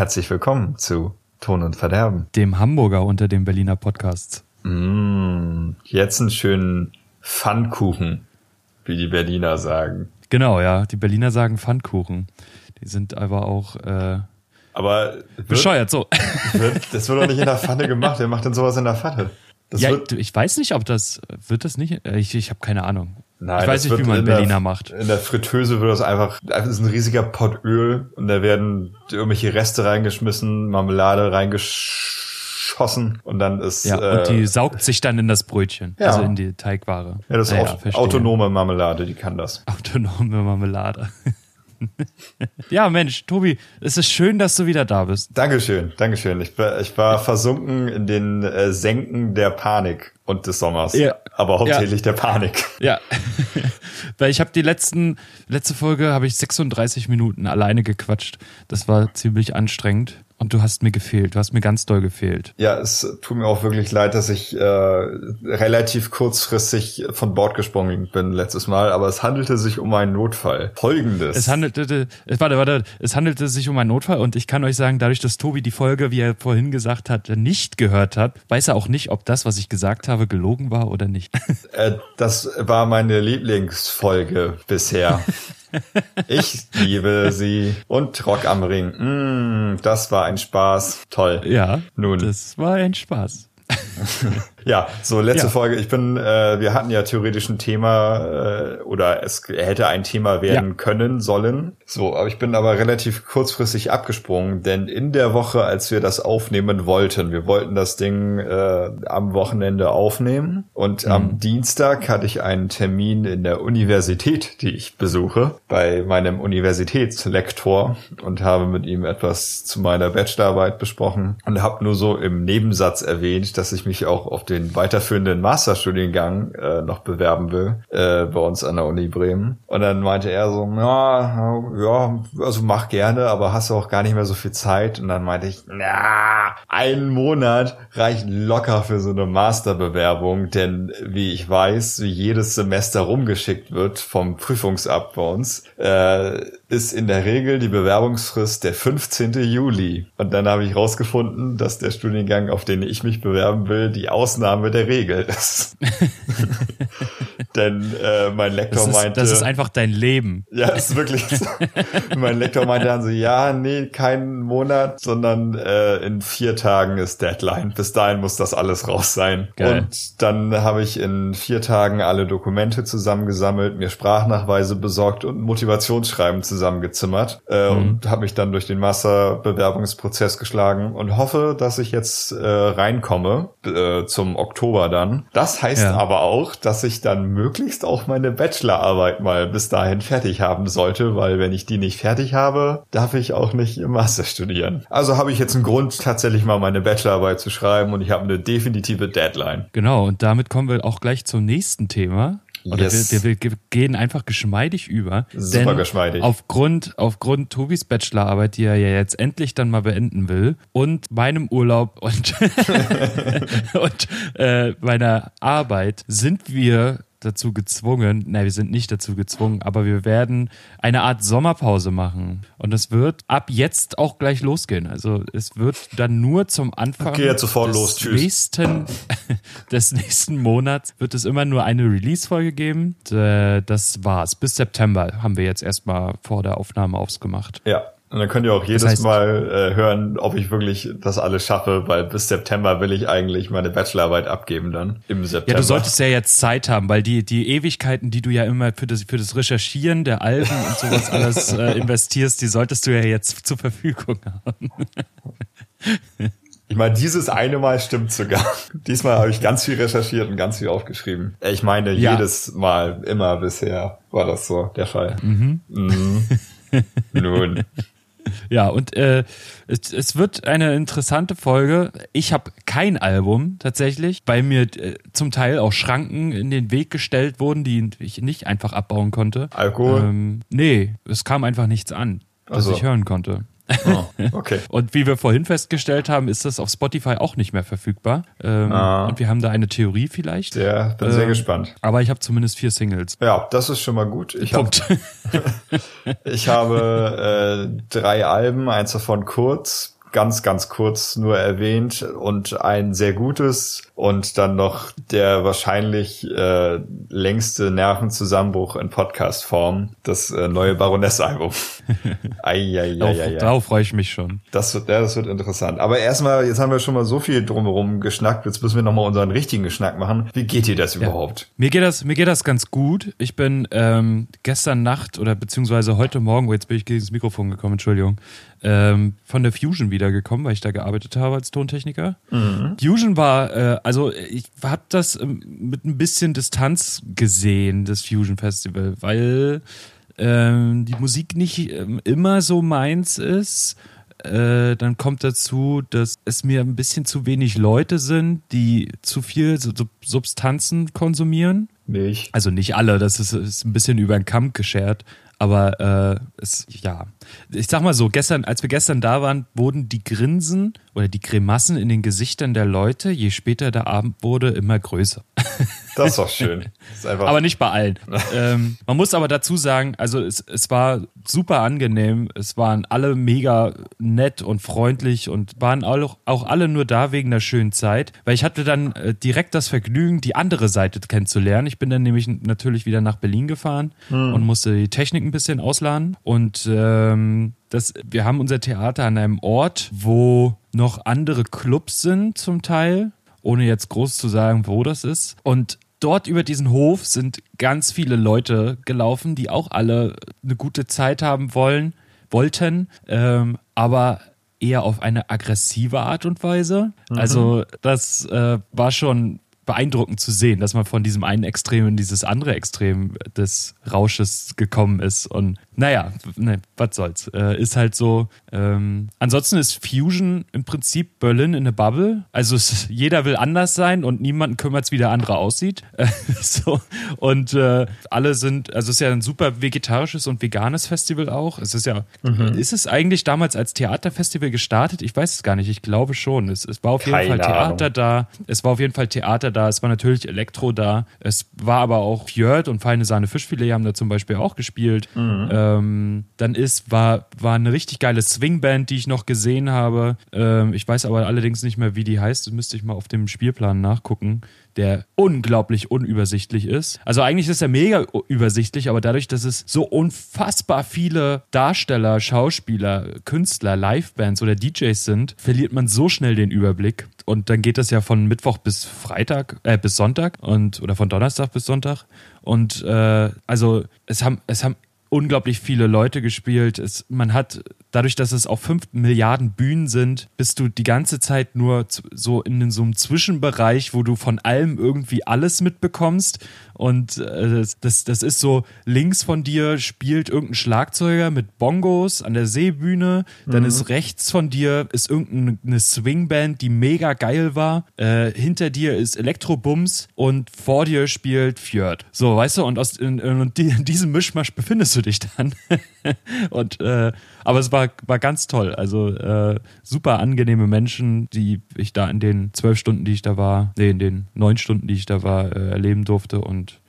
Herzlich willkommen zu Ton und Verderben. Dem Hamburger unter den Berliner Podcasts. Mm, jetzt einen schönen Pfannkuchen, wie die Berliner sagen. Genau, ja. Die Berliner sagen Pfannkuchen. Die sind aber auch äh, Aber bescheuert so. Wird, das wird doch nicht in der Pfanne gemacht. Wer macht denn sowas in der Pfanne? Das ja, wird, ich weiß nicht, ob das wird das nicht. äh, Ich, ich habe keine Ahnung. Nein, ich weiß nicht, wie man in Berliner der, macht. In der Fritteuse wird das einfach, das ist ein riesiger Pott Öl und da werden irgendwelche Reste reingeschmissen, Marmelade reingeschossen und dann ist Ja, äh, und die saugt sich dann in das Brötchen, Ja. also in die Teigware. ja, das ist Naja, autonome Marmelade, die kann das. Autonome Marmelade. ja, Mensch, Tobi, es ist schön, dass du wieder da bist. Dankeschön, Dankeschön. Ich, war- ich war versunken in den äh, Senken der Panik und des Sommers, Ja. aber hauptsächlich der Panik. Ja, weil ich habe die letzten letzte Folge habe ich 36 Minuten alleine gequatscht. Das war ziemlich anstrengend und du hast mir gefehlt. Du hast mir ganz doll gefehlt. Ja, es tut mir auch wirklich leid, dass ich äh, relativ kurzfristig von Bord gesprungen bin letztes Mal, aber es handelte sich um einen Notfall. Folgendes. Es handelte, es, warte, warte, es handelte sich um einen Notfall und ich kann euch sagen, dadurch, dass Tobi die Folge, wie er vorhin gesagt hat, nicht gehört hat, weiß er auch nicht, ob das, was ich gesagt habe, gelogen war oder nicht. Äh, das war meine Lieblingsfolge bisher. ich liebe sie. Und Rock am Ring. Mm, das war ein Spaß. Toll. ja, Nun. das war ein Spaß. Ja, so letzte Ja. Folge. Ich bin, äh, wir hatten ja theoretisch ein Thema äh, oder es hätte ein Thema werden Ja. können sollen. So, aber ich bin aber relativ kurzfristig abgesprungen, denn in der Woche, als wir das aufnehmen wollten, wir wollten das Ding äh, am Wochenende aufnehmen und Mhm. am Dienstag hatte ich einen Termin in der Universität, die ich besuche, bei meinem Universitätslektor und habe mit ihm etwas zu meiner Bachelorarbeit besprochen und habe nur so im Nebensatz erwähnt, dass ich mich auch auf den weiterführenden Masterstudiengang äh, noch bewerben will äh, bei uns an der Uni Bremen. Und dann meinte er so, ja, ja, also mach gerne, aber hast du auch gar nicht mehr so viel Zeit. Und dann meinte ich, na, ein Monat reicht locker für so eine Masterbewerbung, denn wie ich weiß, wie jedes Semester rumgeschickt wird vom Prüfungsamt bei uns, äh, ist in der Regel die Bewerbungsfrist der 15. Juli. Und dann habe ich rausgefunden, dass der Studiengang, auf den ich mich bewerben will, die Ausnahme der Regel ist. Denn äh, mein Lektor Das ist, meinte, das ist einfach dein Leben. ja, ist wirklich so. mein Lektor meinte dann so, ja, nee, keinen Monat, sondern äh, in vier Tagen ist Deadline. Bis dahin muss das alles raus sein. Geil. Und dann habe ich in vier Tagen alle Dokumente zusammengesammelt, mir Sprachnachweise besorgt und Motivationsschreiben zusammengezimmert äh, und habe mich dann durch den Masterbewerbungsprozess geschlagen und hoffe, dass ich jetzt äh, reinkomme äh, zum Oktober dann. Das heißt Ja. aber auch, dass ich dann möglichst auch meine Bachelorarbeit mal bis dahin fertig haben sollte, weil wenn ich die nicht fertig habe, darf ich auch nicht im Master studieren. Also habe ich jetzt einen Grund, tatsächlich mal meine Bachelorarbeit zu schreiben und ich habe eine definitive Deadline. Genau, und damit kommen wir auch gleich zum nächsten Thema. Oder Yes. wir, wir, wir gehen einfach geschmeidig über. Super geschmeidig. Aufgrund, aufgrund Tobis Bachelorarbeit, die er ja jetzt endlich dann mal beenden will, und meinem Urlaub und, und äh, meiner Arbeit sind wir dazu gezwungen, nein, wir sind nicht dazu gezwungen, aber wir werden eine Art Sommerpause machen. Und es wird ab jetzt auch gleich losgehen. Also es wird dann nur zum Anfang Okay, des los. Tschüss. nächsten des nächsten Monats wird es immer nur eine Release-Folge geben. Und, äh, Das war's. Bis September haben wir jetzt erstmal vor der Aufnahme ausgemacht. Ja. Und dann könnt ihr auch jedes heißt- Mal äh, hören, ob ich wirklich das alles schaffe, weil bis September will ich eigentlich meine Bachelorarbeit abgeben dann im September. Ja, du solltest ja jetzt Zeit haben, weil die, die Ewigkeiten, die du ja immer für das, für das Recherchieren der Alben und sowas alles äh, investierst, die solltest du ja jetzt zur Verfügung haben. Ich meine, dieses eine Mal stimmt sogar. Diesmal habe ich ganz viel recherchiert und ganz viel aufgeschrieben. Äh, Ich meine, Ja. jedes Mal, immer bisher war das so der Fall. Mhm. Nun. Ja, und äh, es, es wird eine interessante Folge. Ich habe kein Album tatsächlich, weil mir äh, zum Teil auch Schranken in den Weg gestellt wurden, die ich nicht einfach abbauen konnte. Alkohol? Ähm, nee, es kam einfach nichts an, was Ach so. ich hören konnte. Oh, okay. und wie wir vorhin festgestellt haben, ist das auf Spotify auch nicht mehr verfügbar. Ähm, Ah. Und wir haben da eine Theorie vielleicht. Sehr, bin sehr Ähm, gespannt. Aber ich habe zumindest vier Singles. Ja, das ist schon mal gut. Ich habe Punkt. ich habe äh, drei Alben, eins davon kurz, ganz, ganz kurz nur erwähnt und ein sehr gutes und dann noch der wahrscheinlich äh, längste Nervenzusammenbruch in Podcast-Form, das äh, neue Baroness-Album. Darauf, darauf freue ich mich schon. Das wird, ja, das wird interessant. Aber erstmal, jetzt haben wir schon mal so viel drumherum geschnackt. Jetzt müssen wir nochmal unseren richtigen Geschnack machen. Wie geht dir das überhaupt? Mir geht das, mir geht das ganz gut. Ich bin ähm, gestern Nacht oder beziehungsweise heute Morgen, oh, jetzt bin ich gegen das Mikrofon gekommen, Entschuldigung, ähm, von der Fusion wiedergekommen, weil ich da gearbeitet habe als Tontechniker. Fusion war, äh, also ich habe das ähm, mit ein bisschen Distanz gesehen, das Fusion Festival, weil ähm, die Musik nicht ähm, immer so meins ist. Äh, dann kommt dazu, dass es mir ein bisschen zu wenig Leute sind, die zu viel Sub- Substanzen konsumieren. Milch. Also nicht alle, das ist, ist ein bisschen über den Kamm geschert. Aber äh, es, ja, ich sag mal so, gestern, als wir gestern da waren, wurden die Grinsen oder die Grimassen in den Gesichtern der Leute, je später der Abend wurde, immer größer. Das ist doch schön. Ist Aber nicht bei allen. ähm, man muss aber dazu sagen, also es, es war super angenehm. Es waren alle mega nett und freundlich und waren auch, auch alle nur da wegen der schönen Zeit. Weil ich hatte dann äh, direkt das Vergnügen, die andere Seite kennenzulernen. Ich bin dann nämlich natürlich wieder nach Berlin gefahren und musste die Technik ein bisschen ausladen. Und ähm, das, wir haben unser Theater an einem Ort, wo noch andere Clubs sind zum Teil ohne jetzt groß zu sagen, wo das ist. Und dort über diesen Hof sind ganz viele Leute gelaufen, die auch alle eine gute Zeit haben wollen, wollten, ähm, aber eher auf eine aggressive Art und Weise. Also das äh, war schon beeindruckend zu sehen, dass man von diesem einen Extrem in dieses andere Extrem des Rausches gekommen ist. Und naja, ne, was soll's. Äh, ist halt so. Ähm, ansonsten ist Fusion im Prinzip Berlin in a Bubble. Also es, jeder will anders sein und niemanden kümmert wie der andere aussieht. Äh, so. Und äh, alle sind, also es ist ja ein super vegetarisches und veganes Festival auch. Es ist ja, ist es eigentlich damals als Theaterfestival gestartet? Ich weiß es gar nicht. Ich glaube schon. Es, es war auf jeden Keine Fall Theater Ahnung. da. Es war auf jeden Fall Theater da. Es war natürlich Elektro da. Es war aber auch Fjord und Feine Sahne Fischfilet haben da zum Beispiel auch gespielt. Ähm, dann ist, war, war eine richtig geile Swingband, die ich noch gesehen habe. Ähm, ich weiß aber allerdings nicht mehr, wie die heißt. Das müsste ich mal auf dem Spielplan nachgucken der unglaublich unübersichtlich ist. Also eigentlich ist er mega übersichtlich, aber dadurch, dass es so unfassbar viele Darsteller, Schauspieler, Künstler, Livebands oder DJs sind, verliert man so schnell den Überblick. Und dann geht das ja von Mittwoch bis Freitag, äh, bis Sonntag und oder von Donnerstag bis Sonntag. Und äh, also es haben, es haben unglaublich viele Leute gespielt. Es, man hat, dadurch, dass es auf fünf Milliarden Bühnen sind, bist du die ganze Zeit nur so in so einem Zwischenbereich, wo du von allem irgendwie alles mitbekommst. Und äh, das, das, das ist so, links von dir spielt irgendein Schlagzeuger mit Bongos an der Seebühne. Dann ist rechts von dir ist irgendeine Swingband, die mega geil war. Äh, hinter dir ist Elektrobums und vor dir spielt Fjord. So, weißt du, und aus in, in, in diesem Mischmasch befindest du dich dann. und äh, aber es war, war ganz toll. Also äh, super angenehme Menschen, die ich da in den zwölf Stunden, die ich da war, nee, in den neun Stunden, die ich da war, äh, erleben durfte. Und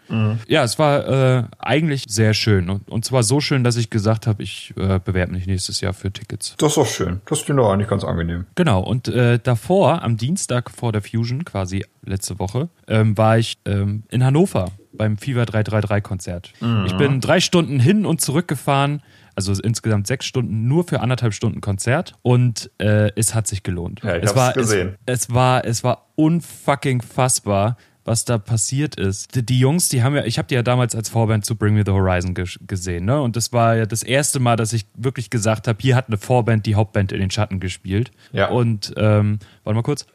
ja, es war äh, eigentlich sehr schön. Und, und zwar so schön, dass ich gesagt habe, ich äh, bewerbe mich nächstes Jahr für Tickets. Das ist doch schön. Das klingt doch eigentlich ganz angenehm. Genau, und äh, davor, am Dienstag vor der Fusion, quasi letzte Woche, ähm, war ich ähm, in Hannover beim Fever 333 Konzert. Ich bin drei Stunden hin und zurück gefahren, also insgesamt sechs Stunden, nur für anderthalb Stunden Konzert und äh, es hat sich gelohnt. Ja, ich es war, gesehen. Es, es war, es war unfucking fassbar. Was da passiert ist. Die, die Jungs, die haben ja, ich habe die ja damals als Vorband zu Bring Me the Horizon ges gesehen, ne? Und das war ja das erste Mal, dass ich wirklich gesagt habe, hier hat eine Vorband die Hauptband in den Schatten gespielt. Ja. Und ähm, warte mal kurz.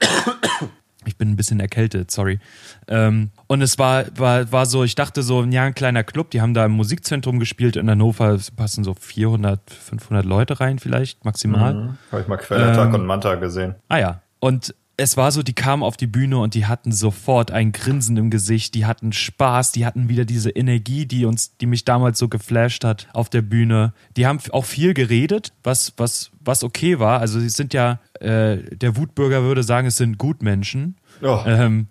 Ich bin ein bisschen erkältet, sorry. Ähm, und es war, war, war so, ich dachte so, ja, ein kleiner Club, die haben da im Musikzentrum gespielt in Hannover, es passen so 400, 500 Leute rein vielleicht, maximal. Mhm. Habe ich mal Quellattack Ähm, und Manta gesehen. Ah ja. Und es war so, die kamen auf die Bühne und die hatten sofort ein Grinsen im Gesicht, die hatten Spaß, die hatten wieder diese Energie, die uns, die mich damals so geflasht hat auf der Bühne. Die haben auch viel geredet, was, was, was okay war. Also sie sind ja, äh, der Wutbürger würde sagen, es sind Gutmenschen. Oh. Ähm,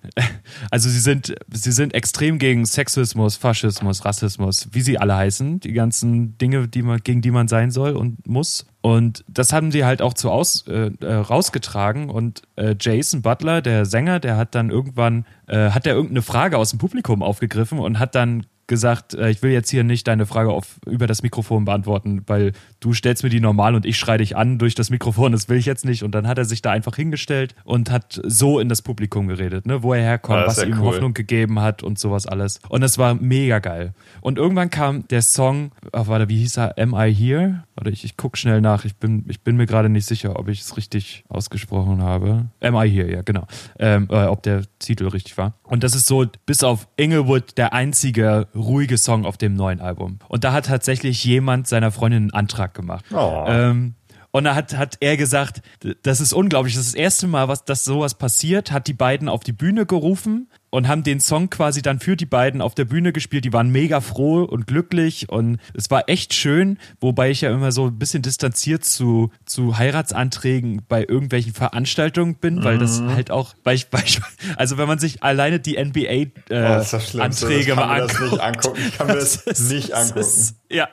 also sie sind, sie sind extrem gegen Sexismus, Faschismus, Rassismus, wie sie alle heißen, die ganzen Dinge, die man, gegen die man sein soll und muss. Und das haben sie halt auch zu aus, äh, äh, rausgetragen. Und äh, Jason Butler, der Sänger, der hat dann irgendwann, äh, hat er irgendeine Frage aus dem Publikum aufgegriffen und hat dann gesagt, äh, ich will jetzt hier nicht deine Frage auf, über das Mikrofon beantworten, weil du stellst mir die normal und ich schreie dich an durch das Mikrofon, das will ich jetzt nicht. Und dann hat er sich da einfach hingestellt und hat so in das Publikum geredet, ne, wo er herkommt, Ja, das was ja ihm cool. Hoffnung gegeben hat und sowas alles. Und es war mega geil. Und irgendwann kam der Song, ach, warte, wie hieß er? Am I Here? Warte, ich, ich guck schnell nach. Ich bin, ich bin mir gerade nicht sicher, ob ich es richtig ausgesprochen habe. Am I Here, ja, genau. Ähm, äh, ob der Titel richtig war. Und das ist so, bis auf Inglewood, der einzige ruhige Song auf dem neuen Album. Und da hat tatsächlich jemand seiner Freundin einen Antrag gemacht. Oh. Ähm, und da hat, hat er gesagt, das ist unglaublich. Das ist das erste Mal, was, dass sowas passiert, hat die beiden auf die Bühne gerufen und haben den Song quasi dann für die beiden auf der Bühne gespielt. Die waren mega froh und glücklich und es war echt schön, wobei ich ja immer so ein bisschen distanziert zu, zu Heiratsanträgen bei irgendwelchen Veranstaltungen bin, weil das Mhm. halt auch, weil ich, weil ich also wenn man sich alleine die NBA äh, Oh, das das mal mir das nicht angucken. Ich kann mir das, ist- nicht das angucken. Ist, ja,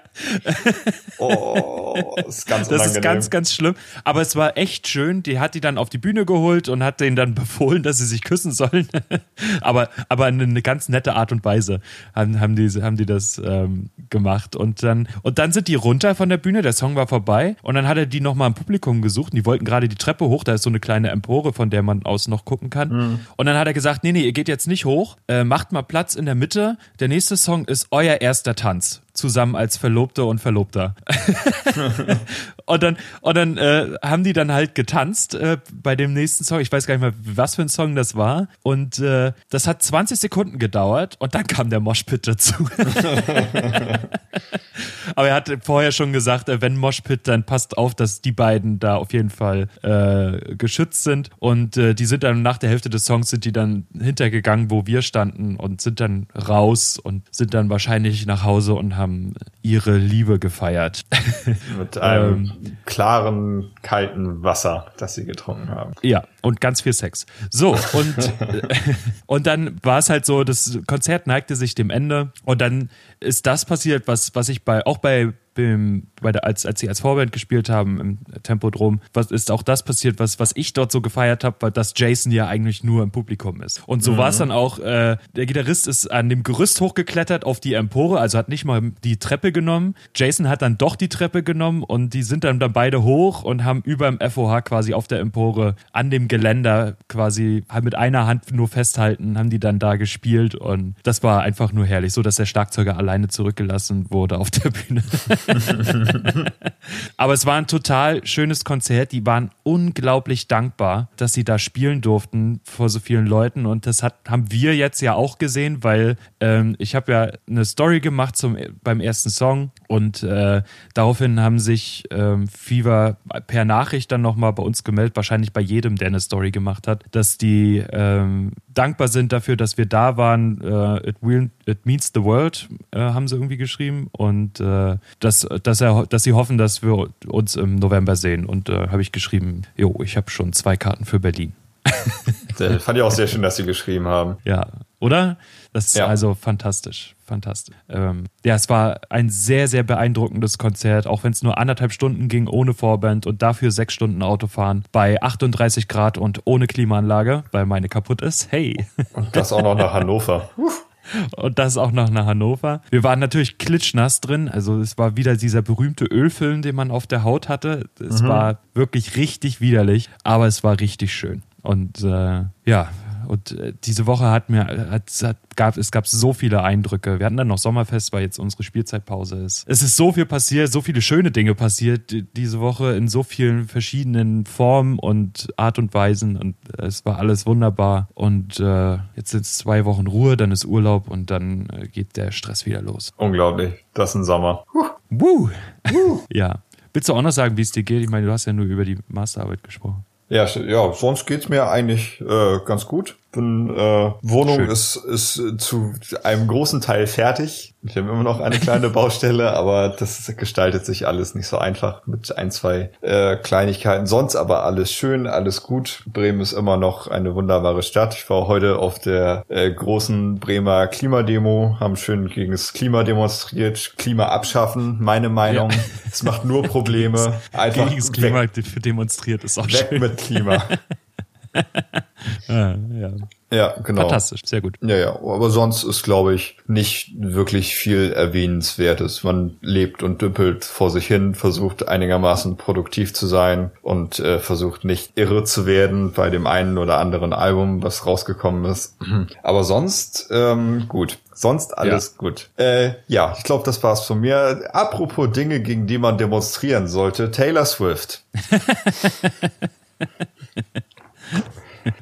Oh, das ist ganz das unangenehm. ist ganz, ganz schlimm. Aber es war echt schön. Die hat die dann auf die Bühne geholt und hat denen dann befohlen, dass sie sich küssen sollen. aber, aber in eine ganz nette Art und Weise haben, haben, die, haben die das ähm, gemacht. Und dann, und dann sind die runter von der Bühne. Der Song war vorbei. Und dann hat er die nochmal im Publikum gesucht. Und die wollten gerade die Treppe hoch. Da ist so eine kleine Empore, von der man aus noch gucken kann. Und dann hat er gesagt, nee, nee, ihr geht jetzt nicht hoch. Äh, macht mal Platz in der Mitte. Der nächste Song ist euer erster Tanz. Zusammen als Verlobte und Verlobter. Und dann, und dann äh, haben die dann halt getanzt äh, bei dem nächsten Song. Ich weiß gar nicht mehr, was für ein Song das war. Und äh, das hat 20 Sekunden gedauert und dann kam der Moshpit dazu. Aber er hat vorher schon gesagt, äh, wenn Moshpit, dann passt auf, dass die beiden da auf jeden Fall äh, geschützt sind. Und äh, die sind dann nach der Hälfte des Songs sind die dann hintergegangen, wo wir standen und sind dann raus und sind dann wahrscheinlich nach Hause und haben ihre Liebe gefeiert. Mit einem Ähm. klaren, kalten Wasser, das sie getrunken haben. Ja, und ganz viel Sex. So, und, und dann war es halt so, das Konzert neigte sich dem Ende und dann ist das passiert, was, was ich bei, auch bei, beim, bei der, als, als sie als Vorband gespielt haben im Tempodrom, was ist auch das passiert, was, was ich dort so gefeiert habe, weil dass Jason ja eigentlich nur im Publikum ist. Und so war es dann auch, äh, der Gitarrist ist an dem Gerüst hochgeklettert auf die Empore, also hat nicht mal die Treppe genommen. Jason hat dann doch die Treppe genommen und die sind dann, dann beide hoch und haben über dem FOH quasi auf der Empore an dem Geländer quasi halt mit einer Hand nur festhalten, haben die dann da gespielt und das war einfach nur herrlich, so dass der Schlagzeuger alleine zurückgelassen wurde auf der Bühne. Aber es war ein total schönes Konzert. Die waren unglaublich dankbar, dass sie da spielen durften vor so vielen Leuten. Und das hat, haben wir jetzt ja auch gesehen, weil ähm, ich habe ja eine Story gemacht zum, beim ersten Song und äh, daraufhin haben sich ähm, Fever per Nachricht dann nochmal bei uns gemeldet, wahrscheinlich bei jedem, der eine Story gemacht hat, dass die ähm, dankbar sind dafür, dass wir da waren. Äh, it, will, it means the world, äh, haben sie irgendwie geschrieben. Und äh, dass, dass, er, dass sie hoffen, dass wir uns im November sehen. Und äh, habe ich geschrieben, jo, ich habe schon zwei Karten für Berlin. Fand ich auch sehr schön, dass sie geschrieben haben. Ja, oder? Das ist Ja. also fantastisch, fantastisch. Ähm, ja, es war ein sehr, sehr beeindruckendes Konzert, auch wenn es nur anderthalb Stunden ging ohne Vorband und dafür sechs Stunden Autofahren bei 38 Grad und ohne Klimaanlage, weil meine kaputt ist. Hey. Und das auch noch nach Hannover. Und das auch noch nach Hannover. Wir waren natürlich klitschnass drin. Also es war wieder dieser berühmte Ölfilm, den man auf der Haut hatte. Es war wirklich richtig widerlich, aber es war richtig schön. Und äh, ja, und äh, diese Woche hat mir, hat, hat, gab, es gab so viele Eindrücke. Wir hatten dann noch Sommerfest, weil jetzt unsere Spielzeitpause ist. Es ist so viel passiert, so viele schöne Dinge passiert die- diese Woche in so vielen verschiedenen Formen und Art und Weisen. Und es war alles wunderbar. Und äh, jetzt sind es zwei Wochen Ruhe, dann ist Urlaub und dann äh, geht der Stress wieder los. Unglaublich. Das ist ein Sommer. Woo! ja. Willst du auch noch sagen, wie es dir geht? Ich meine, du hast ja nur über die Masterarbeit gesprochen. Ja, ja, sonst geht's mir eigentlich äh, ganz gut. Bin, äh, Wohnung ist, ist zu einem großen Teil fertig. Wir haben immer noch eine kleine Baustelle, aber das gestaltet sich alles nicht so einfach mit ein, zwei äh, Kleinigkeiten. Sonst aber alles schön, alles gut. Bremen ist immer noch eine wunderbare Stadt. Ich war heute auf der äh, großen Bremer Klimademo, haben schön gegen das Klima demonstriert. Klima abschaffen, meine Meinung. Es macht nur Probleme. Einfach gegen das Klima weg, demonstriert ist auch weg schön. mit Klima. ja. Ja, genau. Fantastisch, sehr gut. Ja, ja, aber sonst ist, glaube ich, nicht wirklich viel Erwähnenswertes. Man lebt und dümpelt vor sich hin, versucht einigermaßen produktiv zu sein und äh, versucht nicht irre zu werden bei dem einen oder anderen Album, was rausgekommen ist. Aber sonst, ähm, gut. Sonst alles ja. gut. Äh, ja, ich glaube, das war's von mir. Apropos Dinge, gegen die man demonstrieren sollte. Taylor Swift.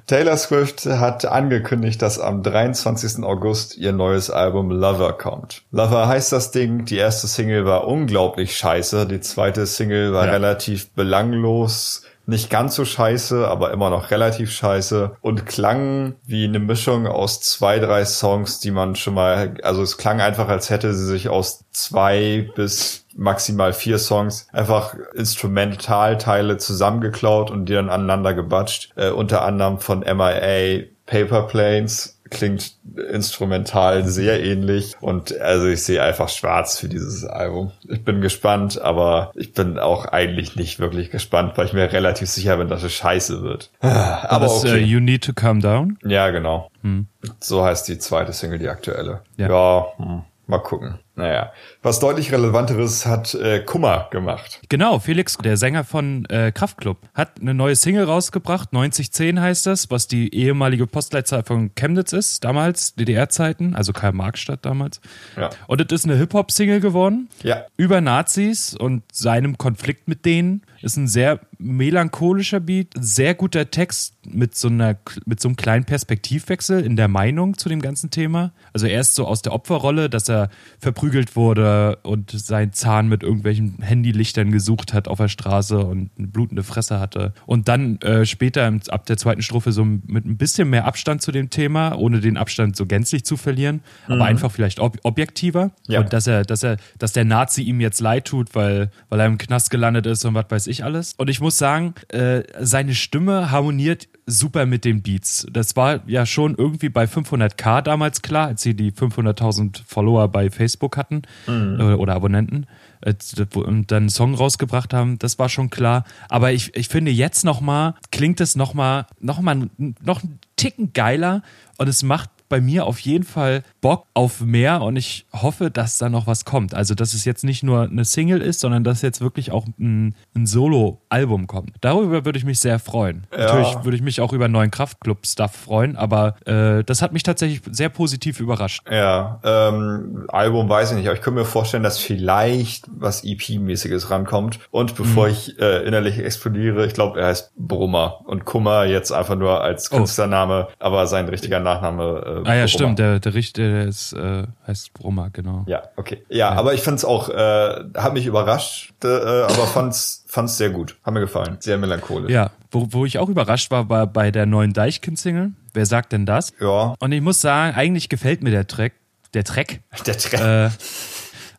Taylor Swift hat angekündigt, dass am 23. August ihr neues Album Lover kommt. Lover heißt das Ding. Die erste Single war unglaublich scheiße. Die zweite Single war ja. relativ belanglos nicht ganz so scheiße, aber immer noch relativ scheiße und klang wie eine Mischung aus zwei, drei Songs, die man schon mal, also es klang einfach, als hätte sie sich aus zwei bis maximal vier Songs einfach Instrumentalteile zusammengeklaut und die dann aneinander gebatscht. Äh, unter anderem von MIA Paper Planes klingt instrumental sehr ähnlich und also ich sehe einfach schwarz für dieses Album. Ich bin gespannt, aber ich bin auch eigentlich nicht wirklich gespannt, weil ich mir relativ sicher bin, dass es scheiße wird. Aber das, okay. Uh, you Need to Calm Down? Ja, genau. Hm. So heißt die zweite Single, die aktuelle. Ja, ja hm. mal gucken. Naja, was deutlich relevanteres hat äh, Kummer gemacht. Genau, Felix, der Sänger von äh, Kraftklub, hat eine neue Single rausgebracht, 9010 heißt das, was die ehemalige Postleitzahl von Chemnitz ist, damals, DDR-Zeiten, also Karl-Marx-Stadt damals. Ja. Und es ist eine Hip-Hop-Single geworden. Ja. Über Nazis und seinem Konflikt mit denen. Ist ein sehr melancholischer Beat, sehr guter Text mit so einer mit so einem kleinen Perspektivwechsel in der Meinung zu dem ganzen Thema. Also erst so aus der Opferrolle, dass er verprügelt wurde und seinen Zahn mit irgendwelchen Handylichtern gesucht hat auf der Straße und eine blutende Fresse hatte. Und dann äh, später ab der zweiten Strophe so mit ein bisschen mehr Abstand zu dem Thema, ohne den Abstand so gänzlich zu verlieren, mhm. aber einfach vielleicht ob objektiver. Ja. Und dass er, dass er, dass der Nazi ihm jetzt leid tut, weil, weil er im Knast gelandet ist und was weiß ich alles. Und ich muss sagen, äh, seine Stimme harmoniert super mit den Beats. Das war ja schon irgendwie bei 500k damals klar, als sie die 500.000 Follower bei Facebook hatten mhm. Äh, oder Abonnenten äh, und dann einen Song rausgebracht haben. Das war schon klar. Aber ich, ich finde jetzt nochmal klingt es nochmal noch mal noch einen Ticken geiler und es macht bei mir auf jeden Fall Bock auf mehr und ich hoffe, dass da noch was kommt. Also, dass es jetzt nicht nur eine Single ist, sondern dass jetzt wirklich auch ein, ein Solo-Album kommt. Darüber würde ich mich sehr freuen. Ja. Natürlich würde ich mich auch über neuen Kraftclub-Stuff freuen, aber äh, das hat mich tatsächlich sehr positiv überrascht. Ja, ähm, Album weiß ich nicht, aber ich könnte mir vorstellen, dass vielleicht was EP-mäßiges rankommt. Und bevor mhm. ich äh, innerlich explodiere, ich glaube, er heißt Brummer und Kummer jetzt einfach nur als oh. Künstlername, oh. aber sein richtiger Nachname äh, ah ja, Brummer. stimmt, der, der Richter der ist, äh, heißt Brummer, genau. Ja, okay. Ja, ja. aber ich fand's auch, äh, hat mich überrascht, äh, aber fand's, fand's sehr gut. Hat mir gefallen. Sehr melancholisch. Ja, wo, wo ich auch überrascht war, war bei der neuen Deichkind-Single. Wer sagt denn das? Ja. Und ich muss sagen, eigentlich gefällt mir der Track. Der Track? Der Track. Äh,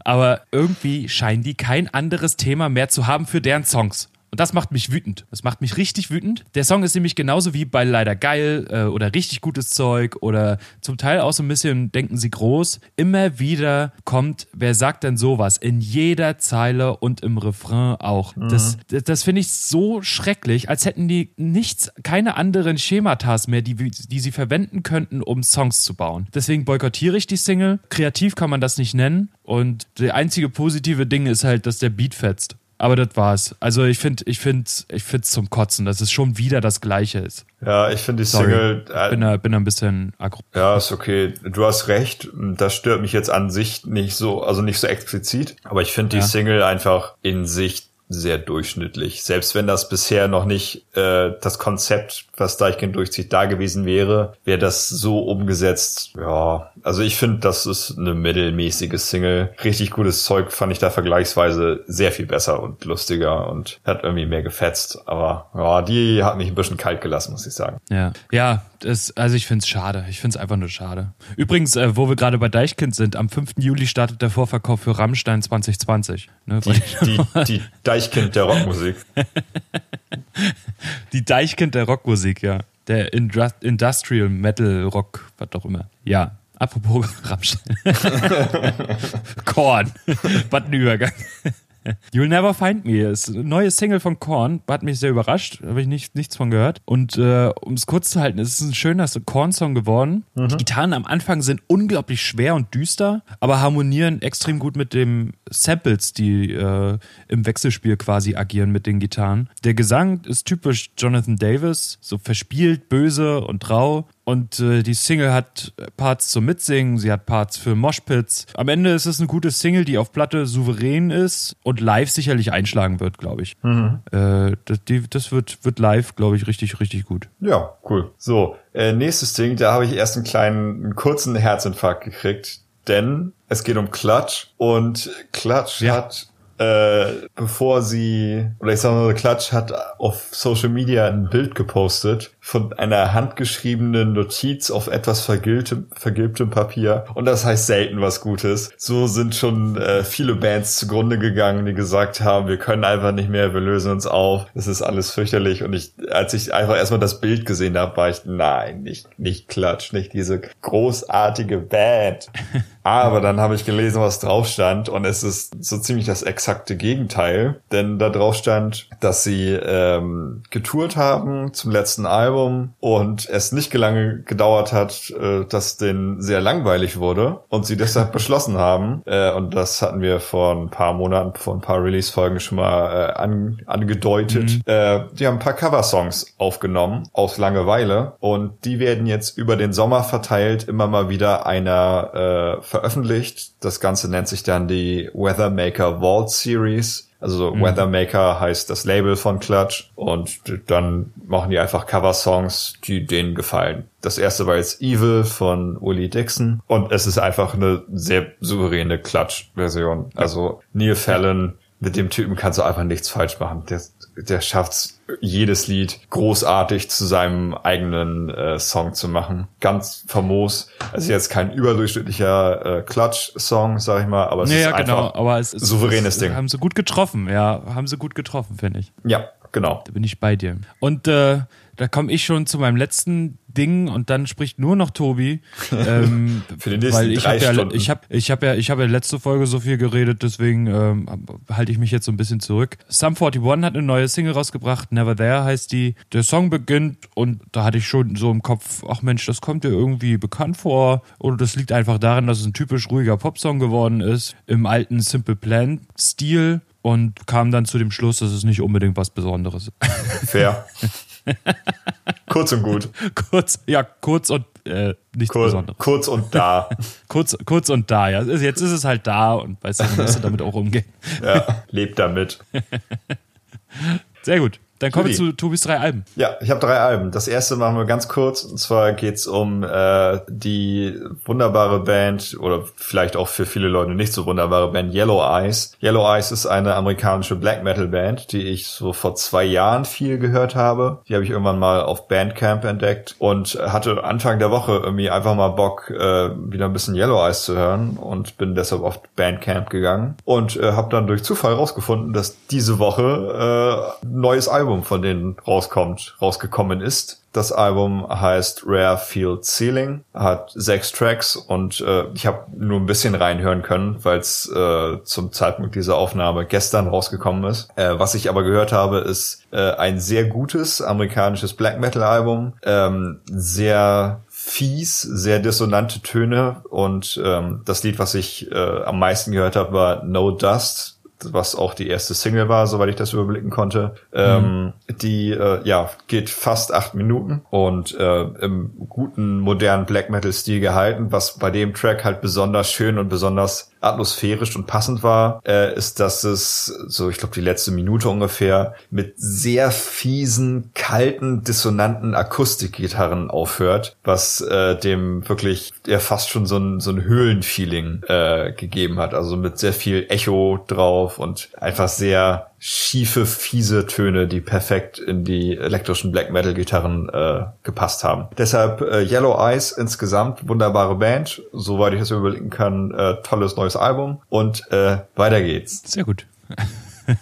aber irgendwie scheinen die kein anderes Thema mehr zu haben für deren Songs. Und das macht mich wütend. Das macht mich richtig wütend. Der Song ist nämlich genauso wie bei Leider Geil äh, oder richtig gutes Zeug oder zum Teil auch so ein bisschen Denken Sie groß. Immer wieder kommt, wer sagt denn sowas? In jeder Zeile und im Refrain auch. Mhm. Das, das, das finde ich so schrecklich, als hätten die nichts, keine anderen Schematas mehr, die, die sie verwenden könnten, um Songs zu bauen. Deswegen boykottiere ich die Single. Kreativ kann man das nicht nennen. Und der einzige positive Ding ist halt, dass der Beat fetzt. Aber das war's. Also ich finde, ich finde, ich finde zum Kotzen, dass es schon wieder das Gleiche ist. Ja, ich finde die Sorry. Single. Äh, bin da, bin da ein bisschen aggro. Ja, ist okay. Du hast recht. Das stört mich jetzt an sich nicht so, also nicht so explizit. Aber ich finde die ja. Single einfach in sich sehr durchschnittlich. Selbst wenn das bisher noch nicht äh, das Konzept, was Deichkind durchzieht, da gewesen wäre, wäre das so umgesetzt. Ja, also ich finde, das ist eine mittelmäßige Single. Richtig gutes Zeug fand ich da vergleichsweise sehr viel besser und lustiger und hat irgendwie mehr gefetzt. Aber ja, die hat mich ein bisschen kalt gelassen, muss ich sagen. Ja, ja, das, also ich finde es schade. Ich finde es einfach nur schade. Übrigens, äh, wo wir gerade bei Deichkind sind, am 5. Juli startet der Vorverkauf für Rammstein 2020. Ne? Die, die, die Deichkind der Rockmusik. die Deichkind der Rockmusik, ja. Der Industrial Metal Rock, was auch immer. Ja, apropos Rammstein. Korn. was ein Übergang. You'll Never Find Me ist eine neue Single von Korn. Hat mich sehr überrascht. Habe ich nicht, nichts von gehört. Und äh, um es kurz zu halten, es ist ein schöner Korn-Song geworden. Mhm. Die Gitarren am Anfang sind unglaublich schwer und düster, aber harmonieren extrem gut mit den Samples, die äh, im Wechselspiel quasi agieren mit den Gitarren. Der Gesang ist typisch Jonathan Davis, so verspielt, böse und rau. Und äh, die Single hat Parts zum Mitsingen, sie hat Parts für Moshpits. Am Ende ist es eine gute Single, die auf Platte souverän ist und live sicherlich einschlagen wird, glaube ich. Mhm. Äh, das, die, das wird, wird live, glaube ich, richtig, richtig gut. Ja, cool. So, äh, nächstes Ding, da habe ich erst einen kleinen, einen kurzen Herzinfarkt gekriegt, denn es geht um Clutch und Clutch ja. hat äh, bevor sie, oder ich sag mal, Klatsch hat auf Social Media ein Bild gepostet von einer handgeschriebenen Notiz auf etwas vergilbtem, vergilbtem Papier. Und das heißt selten was Gutes. So sind schon äh, viele Bands zugrunde gegangen, die gesagt haben, wir können einfach nicht mehr, wir lösen uns auf. Das ist alles fürchterlich. Und ich, als ich einfach erstmal das Bild gesehen habe, war ich, nein, nicht, nicht Klatsch, nicht diese großartige Band. Aber dann habe ich gelesen, was drauf stand. Und es ist so ziemlich das exakte Gegenteil. Denn da drauf stand, dass sie ähm, getourt haben zum letzten Album und es nicht lange gedauert hat, äh, dass denen sehr langweilig wurde und sie deshalb beschlossen haben, äh, und das hatten wir vor ein paar Monaten, vor ein paar Release-Folgen schon mal äh, an, angedeutet, mhm. äh, die haben ein paar Cover-Songs aufgenommen aus Langeweile und die werden jetzt über den Sommer verteilt immer mal wieder einer äh, veröffentlicht. Das Ganze nennt sich dann die Weathermaker Vault Series. Also mhm. Weathermaker heißt das Label von Clutch und dann machen die einfach Cover-Songs, die denen gefallen. Das erste war jetzt Evil von Willie Dixon und es ist einfach eine sehr souveräne Clutch-Version. Also Neil Fallon, mit dem Typen kannst du einfach nichts falsch machen. Der, der schafft's jedes Lied großartig zu seinem eigenen äh, Song zu machen. Ganz famos. Also jetzt kein überdurchschnittlicher äh, Clutch-Song, sag ich mal, aber es ja, ist genau, einfach aber es ist souveränes es, Ding. Haben sie gut getroffen, ja, haben sie gut getroffen, finde ich. Ja, genau. Da bin ich bei dir. Und äh, da komme ich schon zu meinem letzten Ding und dann spricht nur noch Tobi. Ähm, Für die nächsten weil ich drei ja, Stunden. Ich habe ich hab ja, ich hab ja letzte Folge so viel geredet, deswegen ähm, halte ich mich jetzt so ein bisschen zurück. Sum 41 hat eine neue Single rausgebracht, Never There heißt die. Der Song beginnt und da hatte ich schon so im Kopf, ach Mensch, das kommt dir irgendwie bekannt vor. Oder das liegt einfach daran, dass es ein typisch ruhiger Popsong geworden ist, im alten Simple Plan-Stil und kam dann zu dem Schluss, dass es nicht unbedingt was Besonderes ist. Fair. kurz und gut. Kurz, ja, kurz und äh, nichts Kur Besonderes. Kurz und da. Kurz, kurz und da, ja. Jetzt ist es halt da und weißt du, dann musst du damit auch umgehen. ja, lebt damit. Sehr gut. Dann kommen wir zu Tobis drei Alben. Ja, ich habe drei Alben. Das erste machen wir ganz kurz. Und zwar geht's um äh, die wunderbare Band oder vielleicht auch für viele Leute nicht so wunderbare Band Yellow Eyes. Yellow Eyes ist eine amerikanische Black Metal Band, die ich so vor zwei Jahren viel gehört habe. Die habe ich irgendwann mal auf Bandcamp entdeckt und hatte Anfang der Woche irgendwie einfach mal Bock, äh, wieder ein bisschen Yellow Eyes zu hören und bin deshalb auf Bandcamp gegangen und äh, habe dann durch Zufall rausgefunden, dass diese Woche äh, ein neues Album von denen rauskommt, rausgekommen ist. Das Album heißt Rare Field Ceiling, hat sechs Tracks und äh, ich habe nur ein bisschen reinhören können, weil es äh, zum Zeitpunkt dieser Aufnahme gestern rausgekommen ist. Äh, was ich aber gehört habe, ist äh, ein sehr gutes amerikanisches Black Metal Album, ähm, sehr fies, sehr dissonante Töne und ähm, das Lied, was ich äh, am meisten gehört habe, war No Dust was auch die erste Single war, soweit ich das überblicken konnte. Ähm, die äh, ja geht fast acht Minuten und äh, im guten modernen Black Metal Stil gehalten, was bei dem Track halt besonders schön und besonders atmosphärisch und passend war, äh, ist, dass es so, ich glaube, die letzte Minute ungefähr mit sehr fiesen, kalten, dissonanten Akustikgitarren aufhört, was äh, dem wirklich ja fast schon so ein, so ein Höhlenfeeling äh, gegeben hat. Also mit sehr viel Echo drauf und einfach sehr schiefe, fiese Töne, die perfekt in die elektrischen Black Metal Gitarren äh, gepasst haben. Deshalb äh, Yellow Eyes insgesamt wunderbare Band, soweit ich das überblicken kann, äh, tolles neues Album und äh, weiter geht's. Sehr gut.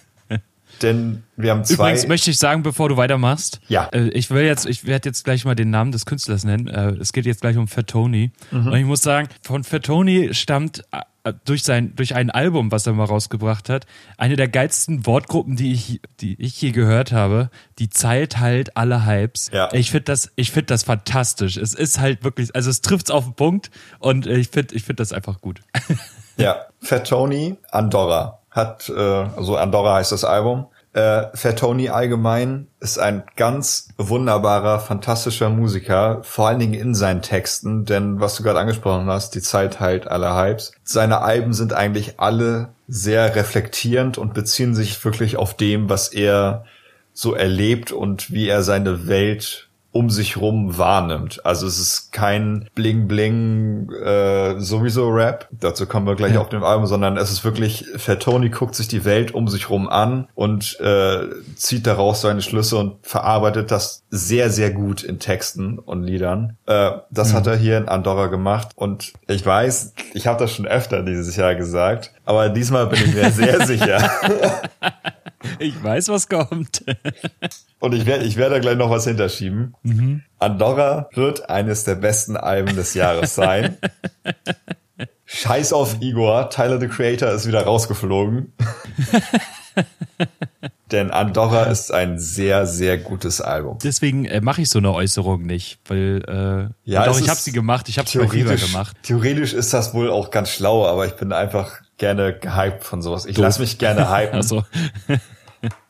Denn wir haben zwei. Übrigens möchte ich sagen, bevor du weitermachst, Ja. äh, ich will jetzt, ich werde jetzt gleich mal den Namen des Künstlers nennen. Äh, es geht jetzt gleich um Fatoni. Mhm. Und ich muss sagen, von Fatoni stammt äh, durch sein, durch ein Album, was er mal rausgebracht hat, eine der geilsten Wortgruppen, die ich, die ich je gehört habe. Die Zeit halt alle Hypes. Ja. Ich finde das, ich finde das fantastisch. Es ist halt wirklich, also es trifft's auf den Punkt und äh, ich finde, ich finde das einfach gut. Ja, Fat Tony Andorra hat, äh, also Andorra heißt das Album. Äh, Fat allgemein ist ein ganz wunderbarer, fantastischer Musiker, vor allen Dingen in seinen Texten, denn was du gerade angesprochen hast, die Zeit halt aller Hypes. Seine Alben sind eigentlich alle sehr reflektierend und beziehen sich wirklich auf dem, was er so erlebt und wie er seine Welt um sich rum wahrnimmt. Also es ist kein Bling Bling äh, sowieso Rap, dazu kommen wir gleich Ja. auf dem Album, sondern es ist wirklich, Fat Tony guckt sich die Welt um sich rum an und äh, zieht daraus seine Schlüsse und verarbeitet das sehr, sehr gut in Texten und Liedern. Äh, das hat er hier in Andorra gemacht und ich weiß, ich habe das schon öfter dieses Jahr gesagt, aber diesmal bin ich mir sehr sicher. Ich weiß, was kommt. Und ich werde ich werde da gleich noch was hinterschieben. Andorra wird eines der besten Alben des Jahres sein. Scheiß auf Igor, Tyler the Creator ist wieder rausgeflogen. Denn Andorra ist ein sehr, sehr gutes Album. Deswegen äh, mache ich so eine Äußerung nicht, weil äh, Ja, doch, ich habe sie gemacht, ich habe es bei Fever gemacht. theoretisch ist das wohl auch ganz schlau, aber ich bin einfach gerne gehypt von sowas. Ich lasse mich gerne hypen. Also ja,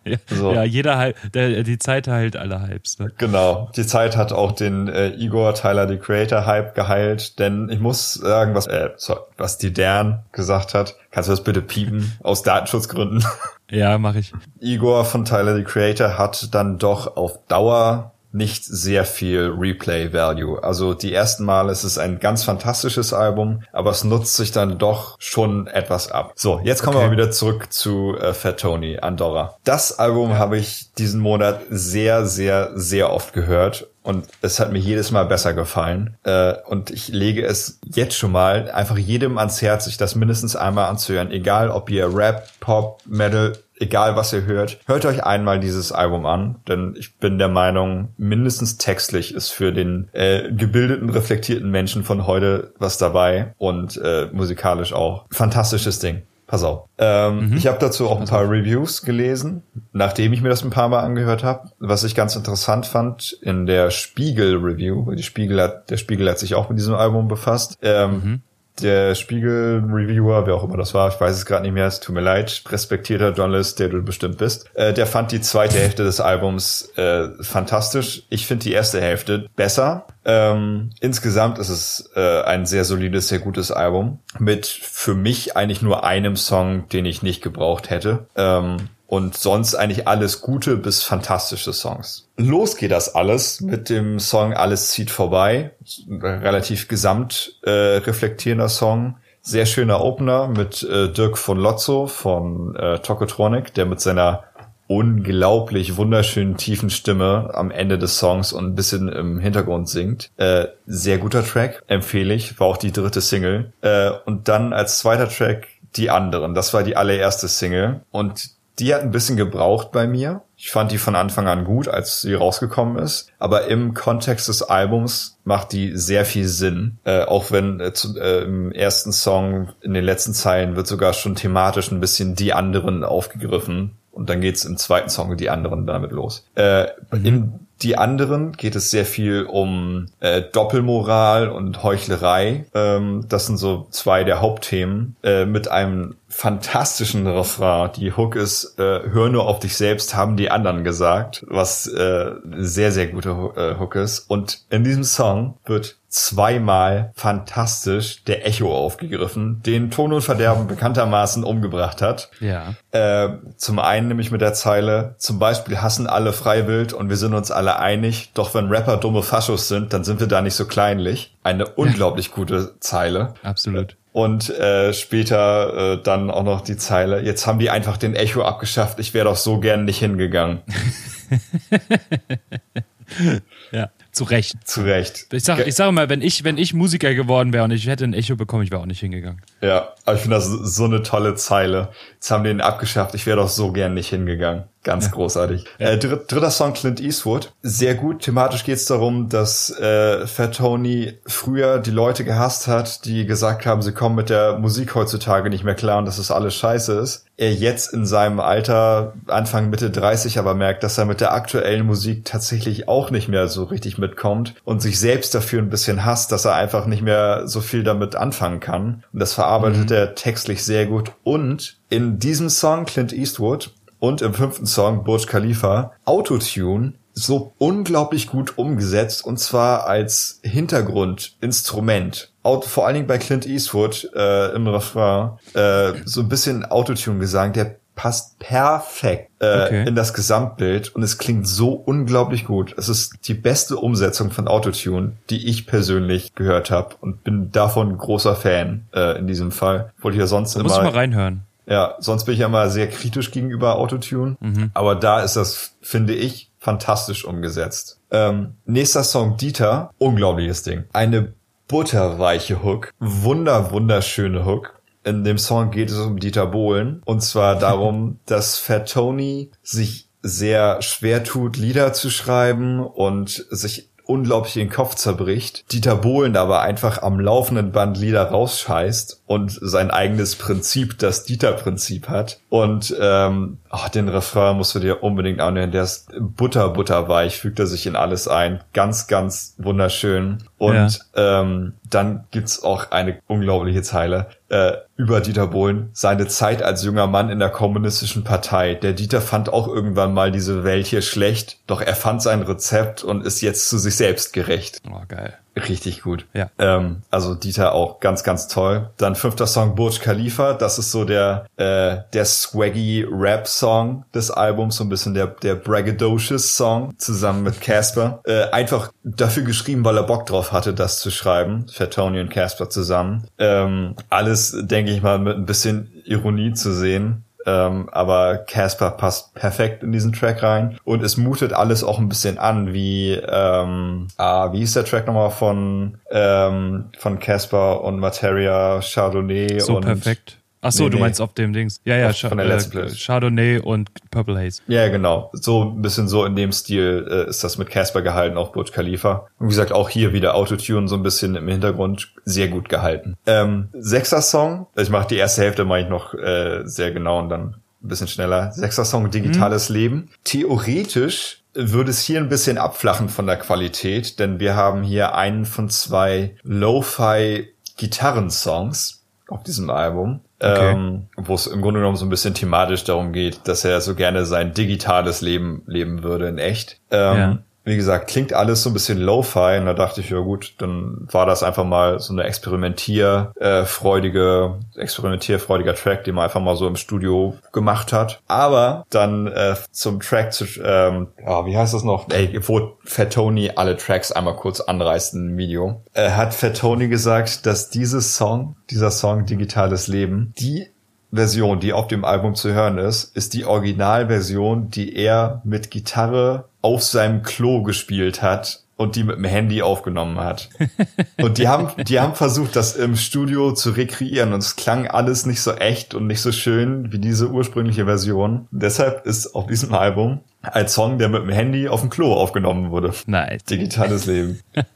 So. ja, jeder der, die Zeit heilt alle Hypes. Ne? Genau. Die Zeit hat auch den äh, Igor Tyler the Creator Hype geheilt, denn ich muss sagen, was äh, sorry, was die Dern gesagt hat. Kannst du das bitte piepen aus Datenschutzgründen? Ja, mache ich. Igor von Tyler the Creator hat dann doch auf Dauer nicht sehr viel Replay Value. Also die ersten Male ist es ein ganz fantastisches Album, aber es nutzt sich dann doch schon etwas ab. So, jetzt kommen wir Okay. mal wieder zurück zu äh, Fat Tony Andorra. Das Album habe ich diesen Monat sehr, sehr, sehr oft gehört und es hat mir jedes Mal besser gefallen. Äh, und ich lege es jetzt schon mal einfach jedem ans Herz, sich das mindestens einmal anzuhören. Egal, ob ihr Rap, Pop, Metal, egal was ihr hört, hört euch einmal dieses Album an, denn ich bin der Meinung, mindestens textlich ist für den äh, gebildeten, reflektierten Menschen von heute was dabei und äh, musikalisch auch. Fantastisches Ding. Pass auf. Ähm, Ich habe dazu auch ein paar Reviews gelesen, nachdem ich mir das ein paar Mal angehört habe. Was ich ganz interessant fand in der Spiegel-Review, weil die Spiegel hat, der Spiegel hat sich auch mit diesem Album befasst. Ähm, Der Spiegel-Reviewer, wer auch immer das war, ich weiß es gerade nicht mehr, es tut mir leid, respektierter Journalist, der du bestimmt bist, äh, der fand die zweite Hälfte des Albums äh, fantastisch. Ich finde die erste Hälfte besser. Ähm, insgesamt ist es äh, ein sehr solides, sehr gutes Album mit für mich eigentlich nur einem Song, den ich nicht gebraucht hätte. Ähm, und sonst eigentlich alles gute bis fantastische Songs. Los geht das alles mit dem Song Alles zieht vorbei. Relativ gesamt äh, reflektierender Song. Sehr schöner Opener mit äh, Dirk von Lotzo von äh, Tokotronic, der mit seiner unglaublich wunderschönen tiefen Stimme am Ende des Songs und ein bisschen im Hintergrund singt. Äh, sehr guter Track, empfehle ich, war auch die dritte Single. Äh, und dann als zweiter Track die anderen. Das war die allererste Single und die hat ein bisschen gebraucht bei mir. Ich fand die von Anfang an gut, als sie rausgekommen ist. Aber im Kontext des Albums macht die sehr viel Sinn. Äh, auch wenn äh, zu, äh, im ersten Song in den letzten Zeilen wird sogar schon thematisch ein bisschen die anderen aufgegriffen. Und dann geht's im zweiten Song die anderen damit los. Äh, In die anderen geht es sehr viel um äh, Doppelmoral und Heuchlerei. Ähm, das sind so zwei der Hauptthemen. Äh, mit einem fantastischen Refrain. Die Hook ist, äh, hör nur auf dich selbst, haben die anderen gesagt, was äh, sehr, sehr gute äh, Hook ist. Und in diesem Song wird zweimal fantastisch der Echo aufgegriffen, den Ton und Verderben bekanntermaßen umgebracht hat. Ja. Äh, zum einen nämlich mit der Zeile, zum Beispiel hassen alle Freiwild und wir sind uns alle einig, doch wenn Rapper dumme Faschos sind, dann sind wir da nicht so kleinlich. Eine unglaublich gute Zeile. Absolut. Und äh, später äh, dann auch noch die Zeile, jetzt haben die einfach den Echo abgeschafft, ich wäre doch so gern nicht hingegangen. ja, zu Recht. Zu Recht. Ich sag, ich sage mal, wenn ich, wenn ich Musiker geworden wäre und ich hätte ein Echo bekommen, ich wäre auch nicht hingegangen. Ja, aber ich finde das so eine tolle Zeile. Jetzt haben die den abgeschafft, ich wäre doch so gern nicht hingegangen. Ganz ja. großartig. Äh, dritt, dritter Song Clint Eastwood. Sehr gut. Thematisch geht es darum, dass äh, Fat Tony früher die Leute gehasst hat, die gesagt haben, sie kommen mit der Musik heutzutage nicht mehr klar und dass das alles scheiße ist. Er jetzt in seinem Alter, Anfang Mitte 30, aber merkt, dass er mit der aktuellen Musik tatsächlich auch nicht mehr so richtig mitkommt und sich selbst dafür ein bisschen hasst, dass er einfach nicht mehr so viel damit anfangen kann. Und das verarbeitet mhm. er textlich sehr gut. Und in diesem Song Clint Eastwood und im fünften Song Burj Khalifa Autotune so unglaublich gut umgesetzt und zwar als Hintergrundinstrument. Vor allen Dingen bei Clint Eastwood äh, im Refrain äh, so ein bisschen Autotune-Gesang, der passt perfekt äh, okay. in das Gesamtbild und es klingt so unglaublich gut. Es ist die beste Umsetzung von Autotune, die ich persönlich gehört habe und bin davon großer Fan äh, in diesem Fall. Wollte ich ja sonst da immer. Muss ich mal reinhören. Ja, sonst bin ich ja mal sehr kritisch gegenüber Autotune. Mhm. Aber da ist das, finde ich, fantastisch umgesetzt. Ähm, nächster Song Dieter, unglaubliches Ding. Eine butterweiche Hook, wunder wunderschöne Hook. In dem Song geht es um Dieter Bohlen und zwar darum, dass Fat Tony sich sehr schwer tut, Lieder zu schreiben und sich unglaublich den Kopf zerbricht. Dieter Bohlen aber einfach am laufenden Band Lieder rausscheißt und sein eigenes Prinzip, das Dieter-Prinzip hat. Und ähm, oh, den Refrain musst du dir unbedingt anhören. Der ist butter, butterweich, fügt er sich in alles ein. Ganz, ganz wunderschön. Und ja. ähm, dann gibt's auch eine unglaubliche Zeile äh, über Dieter Bohlen. Seine Zeit als junger Mann in der kommunistischen Partei. Der Dieter fand auch irgendwann mal diese Welt hier schlecht, doch er fand sein Rezept und ist jetzt zu sich selbst gerecht. Oh, geil. Richtig gut. Ja. Ähm, also Dieter auch ganz, ganz toll. Dann fünfter Song Burj Khalifa. Das ist so der, äh, der swaggy Rap-Song des Albums. So ein bisschen der, der braggadocious Song zusammen mit Casper. Äh, einfach dafür geschrieben, weil er Bock drauf hatte, das zu schreiben. Tony und Casper zusammen. Ähm, alles, denke ich mal, mit ein bisschen Ironie zu sehen. Ähm, aber Casper passt perfekt in diesen Track rein und es mutet alles auch ein bisschen an, wie ähm, ah, wie ist der Track nochmal von ähm, von Casper und Materia Chardonnay so und perfekt. Ach so, nee, du nee. meinst auf dem Dings. Ja, ja, von der äh, Chardonnay und Purple Haze. Ja, genau. So ein bisschen so in dem Stil äh, ist das mit Casper gehalten, auch Burj Khalifa. Und wie gesagt, auch hier wieder Autotune so ein bisschen im Hintergrund sehr gut gehalten. Ähm, sechster Song. Ich mache die erste Hälfte mache ich noch äh, sehr genau und dann ein bisschen schneller. Sechster Song, Digitales mhm. Leben. Theoretisch würde es hier ein bisschen abflachen von der Qualität, denn wir haben hier einen von zwei Lo-Fi Gitarrensongs auf diesem Album. Okay. Ähm, wo es im Grunde genommen so ein bisschen thematisch darum geht, dass er so gerne sein digitales Leben leben würde in echt. Ähm, ja wie gesagt, klingt alles so ein bisschen Lo-Fi und da dachte ich, ja gut, dann war das einfach mal so eine experimentierfreudige, experimentierfreudiger Track, den man einfach mal so im Studio gemacht hat. Aber dann äh, zum Track zu, ähm, ja, wie heißt das noch? Ey, wo Fat Tony alle Tracks einmal kurz anreißt im Video, äh, hat Fat Tony gesagt, dass dieses Song, dieser Song Digitales Leben, die Version, die auf dem Album zu hören ist, ist die Originalversion, die er mit Gitarre auf seinem Klo gespielt hat und die mit dem Handy aufgenommen hat. Und die haben, die haben versucht, das im Studio zu rekreieren und es klang alles nicht so echt und nicht so schön wie diese ursprüngliche Version. deshalb ist auf diesem Album ein Song, der mit dem Handy auf dem Klo aufgenommen wurde. Nice. Digitales Leben.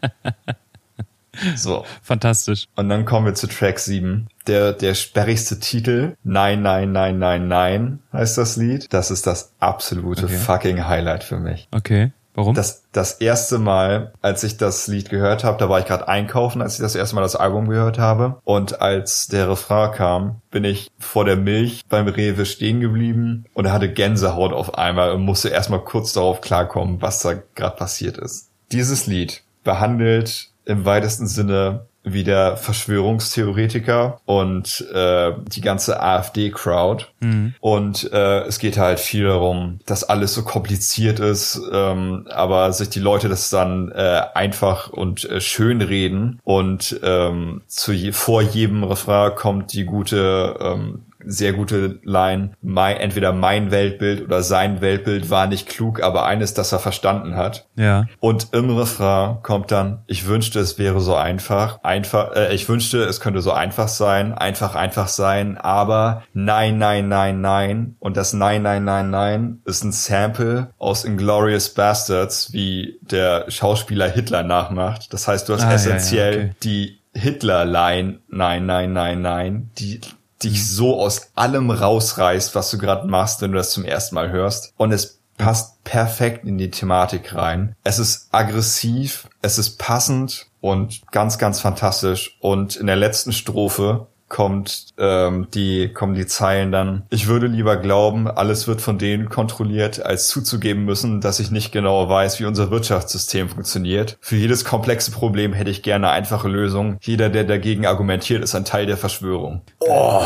So. Fantastisch. Und dann kommen wir zu Track 7. Der, der sperrigste Titel. Nein, nein, nein, nein, nein heißt das Lied. Das ist das absolute okay. fucking Highlight für mich. Okay. Warum? Das, das erste Mal, als ich das Lied gehört habe, da war ich gerade einkaufen, als ich das erste Mal das Album gehört habe. Und als der Refrain kam, bin ich vor der Milch beim Rewe stehen geblieben und er hatte Gänsehaut auf einmal und musste erstmal kurz darauf klarkommen, was da gerade passiert ist. Dieses Lied behandelt im weitesten Sinne wieder Verschwörungstheoretiker und äh, die ganze AfD-Crowd. Mhm. Und äh, es geht halt viel darum, dass alles so kompliziert ist, ähm, aber sich die Leute das dann äh, einfach und äh, schön reden. Und ähm, zu je vor jedem Refrain kommt die gute ähm, sehr gute Line. Mein, entweder mein Weltbild oder sein Weltbild war nicht klug, aber eines, das er verstanden hat. Ja. Und im Refrain kommt dann, ich wünschte, es wäre so einfach, einfach, äh, ich wünschte, es könnte so einfach sein, einfach, einfach sein, aber nein, nein, nein, nein. Und das Nein, nein, nein, nein ist ein Sample aus Inglorious Bastards, wie der Schauspieler Hitler nachmacht. Das heißt, du hast ah, essentiell ja, ja, okay. die Hitler-Line, nein, nein, nein, nein, die dich so aus allem rausreißt, was du gerade machst, wenn du das zum ersten Mal hörst. Und es passt perfekt in die Thematik rein. Es ist aggressiv, es ist passend und ganz, ganz fantastisch. Und in der letzten Strophe kommt ähm, die kommen die Zeilen dann. Ich würde lieber glauben, alles wird von denen kontrolliert, als zuzugeben müssen, dass ich nicht genau weiß, wie unser Wirtschaftssystem funktioniert. Für jedes komplexe Problem hätte ich gerne einfache Lösungen. Jeder, der dagegen argumentiert, ist ein Teil der Verschwörung. Oh.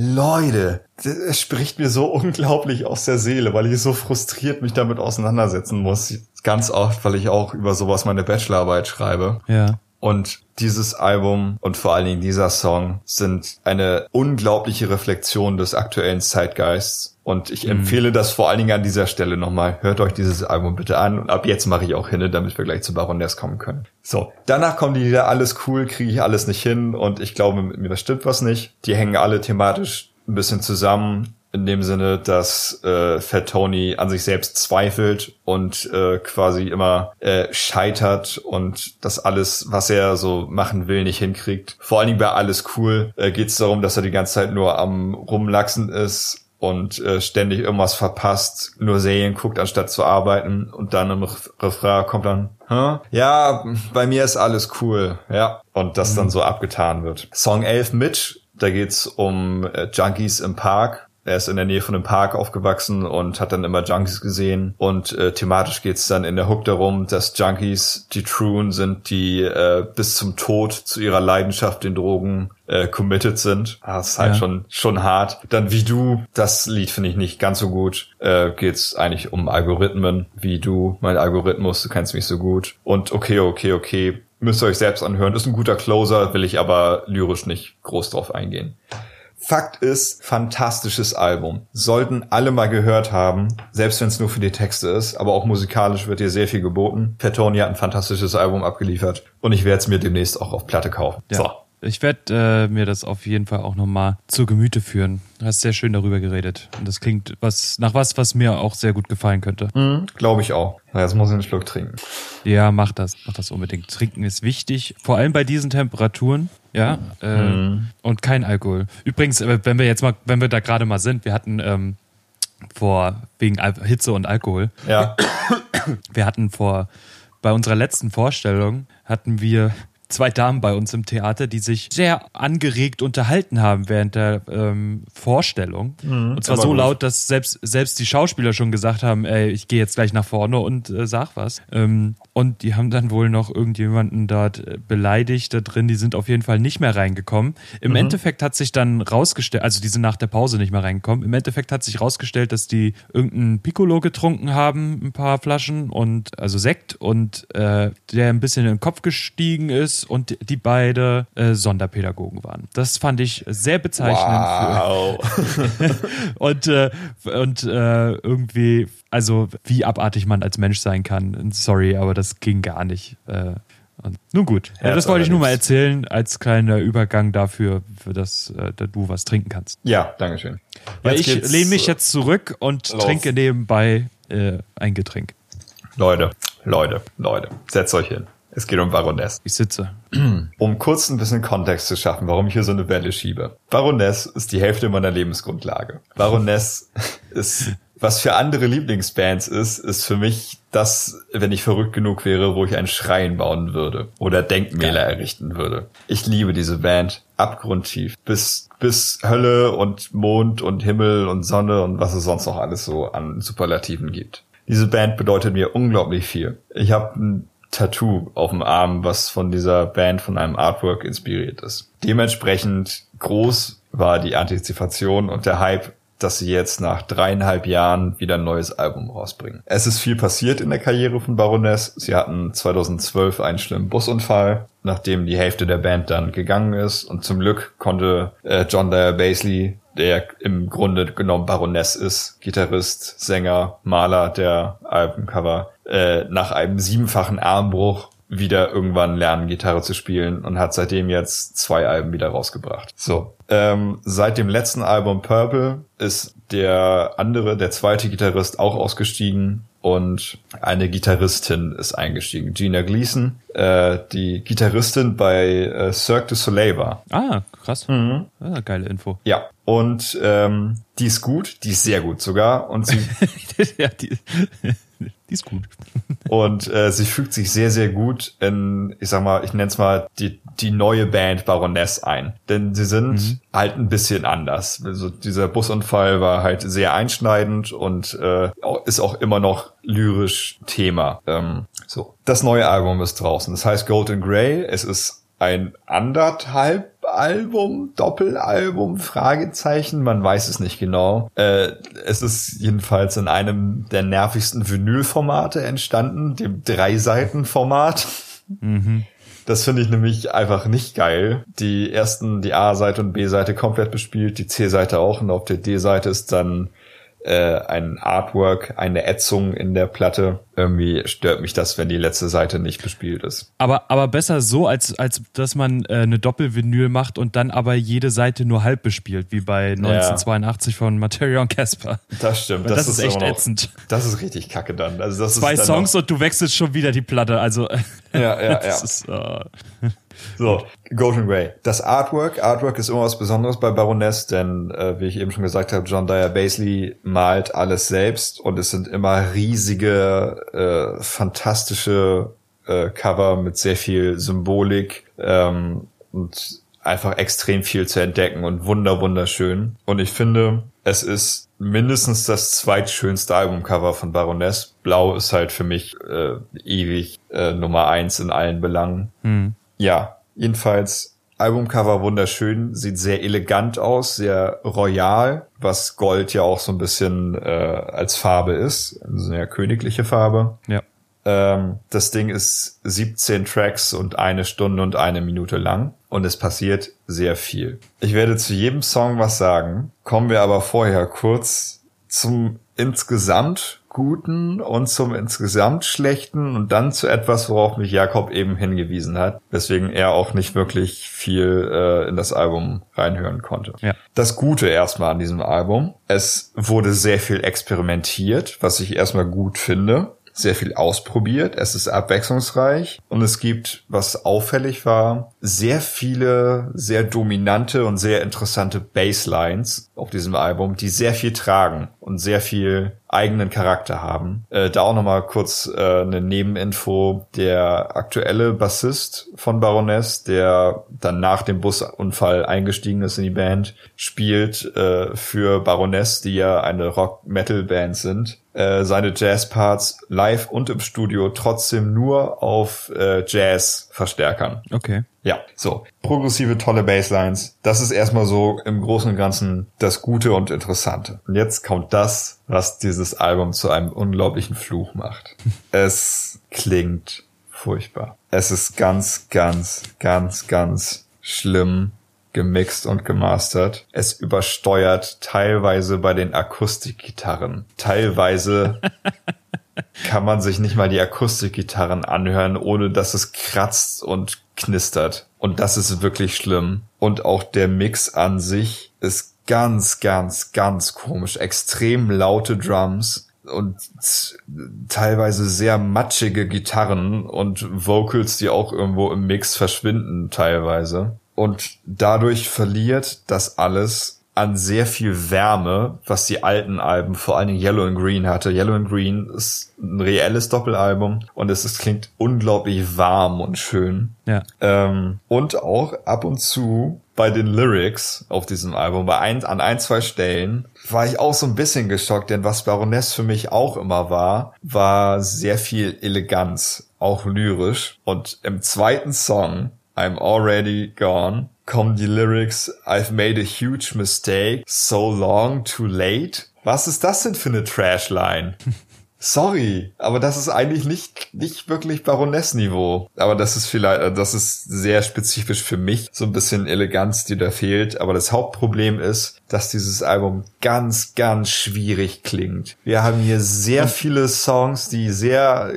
Leute, es spricht mir so unglaublich aus der Seele, weil ich so frustriert mich damit auseinandersetzen muss. Ganz oft, weil ich auch über sowas meine Bachelorarbeit schreibe. Ja. Und dieses Album und vor allen Dingen dieser Song sind eine unglaubliche Reflexion des aktuellen Zeitgeists. Und ich mhm. empfehle das vor allen Dingen an dieser Stelle nochmal. Hört euch dieses Album bitte an. Und ab jetzt mache ich auch hin, damit wir gleich zu Baroness kommen können. So, danach kommen die wieder alles cool, kriege ich alles nicht hin. Und ich glaube, mit mir stimmt was nicht. Die hängen alle thematisch ein bisschen zusammen in dem Sinne, dass äh, Fat Tony an sich selbst zweifelt und äh, quasi immer äh, scheitert und das alles, was er so machen will, nicht hinkriegt. Vor allen Dingen bei alles cool äh, geht es darum, dass er die ganze Zeit nur am rumlachsen ist und äh, ständig irgendwas verpasst, nur Serien guckt, anstatt zu arbeiten und dann im Refrain kommt dann, Hä? ja, bei mir ist alles cool, ja, und das mhm. dann so abgetan wird. Song 11 Mitch, da geht's um äh, Junkies im Park er ist in der Nähe von einem Park aufgewachsen und hat dann immer Junkies gesehen. Und äh, thematisch geht's dann in der Hook darum, dass Junkies die Truen sind, die äh, bis zum Tod zu ihrer Leidenschaft den Drogen äh, committed sind. Ah, das ist halt ja. schon schon hart. Dann wie du, das Lied finde ich nicht ganz so gut. Äh, geht's eigentlich um Algorithmen, wie du, mein Algorithmus, du kennst mich so gut. Und okay, okay, okay, müsst ihr euch selbst anhören. Ist ein guter Closer, will ich aber lyrisch nicht groß drauf eingehen. Fakt ist, fantastisches Album. Sollten alle mal gehört haben, selbst wenn es nur für die Texte ist, aber auch musikalisch wird hier sehr viel geboten. Petoni hat ein fantastisches Album abgeliefert und ich werde es mir demnächst auch auf Platte kaufen. Ja. So. Ich werde äh, mir das auf jeden Fall auch nochmal zu Gemüte führen. Du hast sehr schön darüber geredet. Und das klingt was nach was, was mir auch sehr gut gefallen könnte. Mhm, Glaube ich auch. Jetzt muss ich einen Schluck trinken. Ja, mach das. Mach das unbedingt. Trinken ist wichtig. Vor allem bei diesen Temperaturen. Ja. Äh, mhm. Und kein Alkohol. Übrigens, äh, wenn wir jetzt mal, wenn wir da gerade mal sind, wir hatten ähm, vor, wegen Al Hitze und Alkohol. Ja. Wir hatten vor, bei unserer letzten Vorstellung hatten wir zwei Damen bei uns im Theater, die sich sehr angeregt unterhalten haben während der ähm, Vorstellung. Mhm, und zwar so gut. laut, dass selbst, selbst die Schauspieler schon gesagt haben, ey, ich gehe jetzt gleich nach vorne und äh, sag was. Ähm, und die haben dann wohl noch irgendjemanden dort beleidigt da drin. Die sind auf jeden Fall nicht mehr reingekommen. Im mhm. Endeffekt hat sich dann rausgestellt, also die sind nach der Pause nicht mehr reingekommen. Im Endeffekt hat sich rausgestellt, dass die irgendeinen Piccolo getrunken haben, ein paar Flaschen und also Sekt und äh, der ein bisschen in den Kopf gestiegen ist und die beide äh, Sonderpädagogen waren. Das fand ich sehr bezeichnend. Wow. und äh, und äh, irgendwie also wie abartig man als Mensch sein kann. Sorry, aber das ging gar nicht. Äh, nun gut, ja, das wollte ich nur mal erzählen als kleiner Übergang dafür, für das äh, du was trinken kannst. Ja, Dankeschön. Weil ich lehne mich jetzt zurück und los. trinke nebenbei äh, ein Getränk. Leute, Leute, Leute, setzt euch hin. Es geht um Baroness. Ich sitze. Um kurz ein bisschen Kontext zu schaffen, warum ich hier so eine Welle schiebe. Baroness ist die Hälfte meiner Lebensgrundlage. Baroness ist was für andere Lieblingsbands ist, ist für mich das, wenn ich verrückt genug wäre, wo ich einen Schrein bauen würde oder Denkmäler Geil. errichten würde. Ich liebe diese Band abgrundtief. Bis, bis Hölle und Mond und Himmel und Sonne und was es sonst noch alles so an Superlativen gibt. Diese Band bedeutet mir unglaublich viel. Ich habe ein Tattoo auf dem Arm, was von dieser Band, von einem Artwork inspiriert ist. Dementsprechend groß war die Antizipation und der Hype dass sie jetzt nach dreieinhalb Jahren wieder ein neues Album rausbringen. Es ist viel passiert in der Karriere von Baroness. Sie hatten 2012 einen schlimmen Busunfall, nachdem die Hälfte der Band dann gegangen ist. Und zum Glück konnte äh, John Dyer Basley, der im Grunde genommen Baroness ist, Gitarrist, Sänger, Maler der Albumcover, äh, nach einem siebenfachen Armbruch wieder irgendwann lernen, Gitarre zu spielen und hat seitdem jetzt zwei Alben wieder rausgebracht. So. Ähm, seit dem letzten Album Purple ist der andere, der zweite Gitarrist auch ausgestiegen und eine Gitarristin ist eingestiegen, Gina Gleason, äh, die Gitarristin bei äh, Cirque du Soleil war. Ah, krass. Mhm. Ah, geile Info. Ja, und ähm, die ist gut, die ist sehr gut sogar und sie ja, die, die ist gut. Und äh, sie fügt sich sehr, sehr gut in, ich sag mal, ich nenne es mal die, die neue Band Baroness ein. Denn sie sind mhm. halt ein bisschen anders. Also dieser Busunfall war halt sehr einschneidend und äh, ist auch immer noch lyrisch Thema. Ähm, so. Das neue Album ist draußen. Das heißt Golden Grey. Es ist ein anderthalb Album, Doppelalbum, Fragezeichen, man weiß es nicht genau. Äh, es ist jedenfalls in einem der nervigsten Vinylformate entstanden, dem Drei-Seiten-Format. Mhm. Das finde ich nämlich einfach nicht geil. Die ersten, die A-Seite und B-Seite komplett bespielt, die C-Seite auch und auf der D-Seite ist dann äh, ein Artwork, eine Ätzung in der Platte. Irgendwie stört mich das, wenn die letzte Seite nicht bespielt ist. Aber, aber besser so, als, als dass man äh, eine Doppelvinyl macht und dann aber jede Seite nur halb bespielt, wie bei 1982 ja. von Materia und Casper. Das stimmt. Das, das, ist echt noch, ätzend. Das ist richtig kacke dann. Also das Zwei Songs und du wechselst schon wieder die Platte. Also ja, ja, ja. Ist, uh so, Golden Grey. Das Artwork. Artwork ist immer was Besonderes bei Baroness, denn äh, wie ich eben schon gesagt habe, John Dyer Basley malt alles selbst und es sind immer riesige, äh, fantastische äh, Cover mit sehr viel Symbolik ähm, und einfach extrem viel zu entdecken und wunder wunderschön. Und ich finde, es ist mindestens das zweitschönste Albumcover von Baroness. Blau ist halt für mich äh, ewig äh, Nummer eins in allen Belangen. Hm. Ja, jedenfalls Albumcover wunderschön, sieht sehr elegant aus, sehr royal, was Gold ja auch so ein bisschen äh, als Farbe ist, eine sehr königliche Farbe. Ja. Ähm, das Ding ist 17 Tracks und eine Stunde und eine Minute lang und es passiert sehr viel. Ich werde zu jedem Song was sagen, kommen wir aber vorher kurz zum insgesamt Guten und zum insgesamt Schlechten und dann zu etwas, worauf mich Jakob eben hingewiesen hat, weswegen er auch nicht wirklich viel äh, in das Album reinhören konnte. Ja. Das Gute erstmal an diesem Album, es wurde sehr viel experimentiert, was ich erstmal gut finde sehr viel ausprobiert, es ist abwechslungsreich und es gibt, was auffällig war, sehr viele sehr dominante und sehr interessante Basslines auf diesem Album, die sehr viel tragen und sehr viel eigenen Charakter haben. Äh, da auch nochmal kurz äh, eine Nebeninfo. Der aktuelle Bassist von Baroness, der dann nach dem Busunfall eingestiegen ist in die Band, spielt äh, für Baroness, die ja eine Rock-Metal-Band sind, äh, seine Jazz-Parts live und im Studio trotzdem nur auf äh, Jazz-Verstärkern. Okay. Ja, so. Progressive, tolle Basslines. Das ist erstmal so im Großen und Ganzen das Gute und Interessante. Und jetzt kommt das, was dieses Album zu einem unglaublichen Fluch macht. es klingt furchtbar. Es ist ganz, ganz, ganz, ganz schlimm gemixt und gemastert. Es übersteuert teilweise bei den Akustikgitarren. Teilweise kann man sich nicht mal die Akustikgitarren anhören, ohne dass es kratzt und knistert. Und das ist wirklich schlimm. Und auch der Mix an sich ist ganz, ganz, ganz komisch. Extrem laute Drums und teilweise sehr matschige Gitarren und Vocals, die auch irgendwo im Mix verschwinden teilweise. Und dadurch verliert das alles an sehr viel Wärme, was die alten Alben, vor allen Dingen Yellow and Green hatte. Yellow and Green ist ein reelles Doppelalbum und es, es klingt unglaublich warm und schön. Ja. Ähm, und auch ab und zu bei den Lyrics auf diesem Album, bei ein, an ein, zwei Stellen, war ich auch so ein bisschen geschockt, denn was Baroness für mich auch immer war, war sehr viel Eleganz, auch lyrisch. Und im zweiten Song, I'm Already Gone, kommen die Lyrics, I've made a huge mistake, so long, too late. Was ist das denn für eine Trashline? Sorry, aber das ist eigentlich nicht, nicht wirklich Baroness-Niveau. Aber das ist vielleicht, das ist sehr spezifisch für mich. So ein bisschen Eleganz, die da fehlt. Aber das Hauptproblem ist, dass dieses Album ganz, ganz schwierig klingt. Wir haben hier sehr viele Songs, die sehr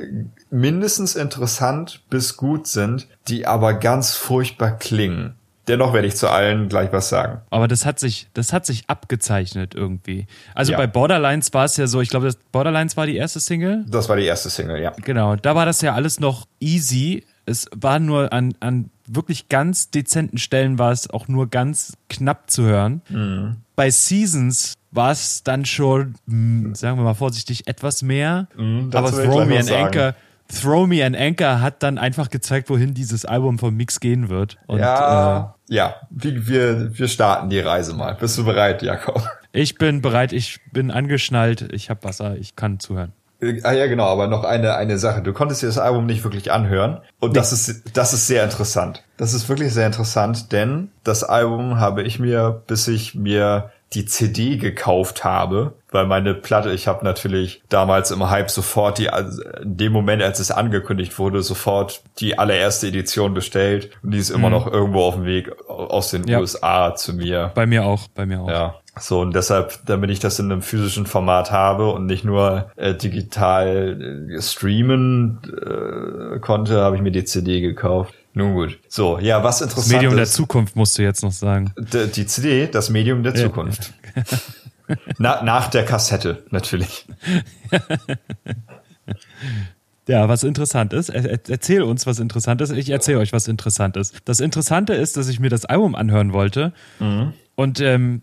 mindestens interessant bis gut sind, die aber ganz furchtbar klingen. Dennoch werde ich zu allen gleich was sagen. Aber das hat sich, das hat sich abgezeichnet irgendwie. Also Ja. bei Borderlines war es ja so, ich glaube, das Borderlines war die erste Single. Das war die erste Single, ja. Genau, da war das ja alles noch easy. Es war nur an, an wirklich ganz dezenten Stellen war es auch nur ganz knapp zu hören. Mhm. Bei Seasons war es dann schon, mh, sagen wir mal vorsichtig, etwas mehr. Mhm, Aber Throw Me an. Anchor, Throw Me an Anchor hat dann einfach gezeigt, wohin dieses Album von Mix gehen wird. Und ja, ja. Wir, wir, wir starten die Reise mal. Bist du bereit, Jakob? äh, ich bin bereit, ich bin angeschnallt, ich habe Wasser, ich kann zuhören. Ah ja, genau, aber noch eine, eine Sache. Du konntest dir das Album nicht wirklich anhören. Und das ist, das ist sehr interessant. Das ist wirklich sehr interessant, denn das Album habe ich mir, bis ich mir die CD gekauft habe, weil meine Platte, ich habe natürlich damals im Hype sofort die, also in dem Moment, als es angekündigt wurde, sofort die allererste Edition bestellt und die ist immer noch irgendwo auf dem Weg aus den Ja. USA zu mir. Bei mir auch, bei mir auch. Ja. So, und deshalb, damit ich das in einem physischen Format habe und nicht nur äh, digital äh, streamen äh, konnte, habe ich mir die CD gekauft. Nun gut. So, ja, was Das interessant Medium der ist, Zukunft musst du jetzt noch sagen. d- die CD, das Medium der Ja. Zukunft. Na, nach der Kassette, natürlich. Ja, was interessant ist, er, er- erzähl uns, was interessant ist. Ich erzähle euch, was interessant ist. Das Interessante ist, dass ich mir das Album anhören wollte. Und ähm,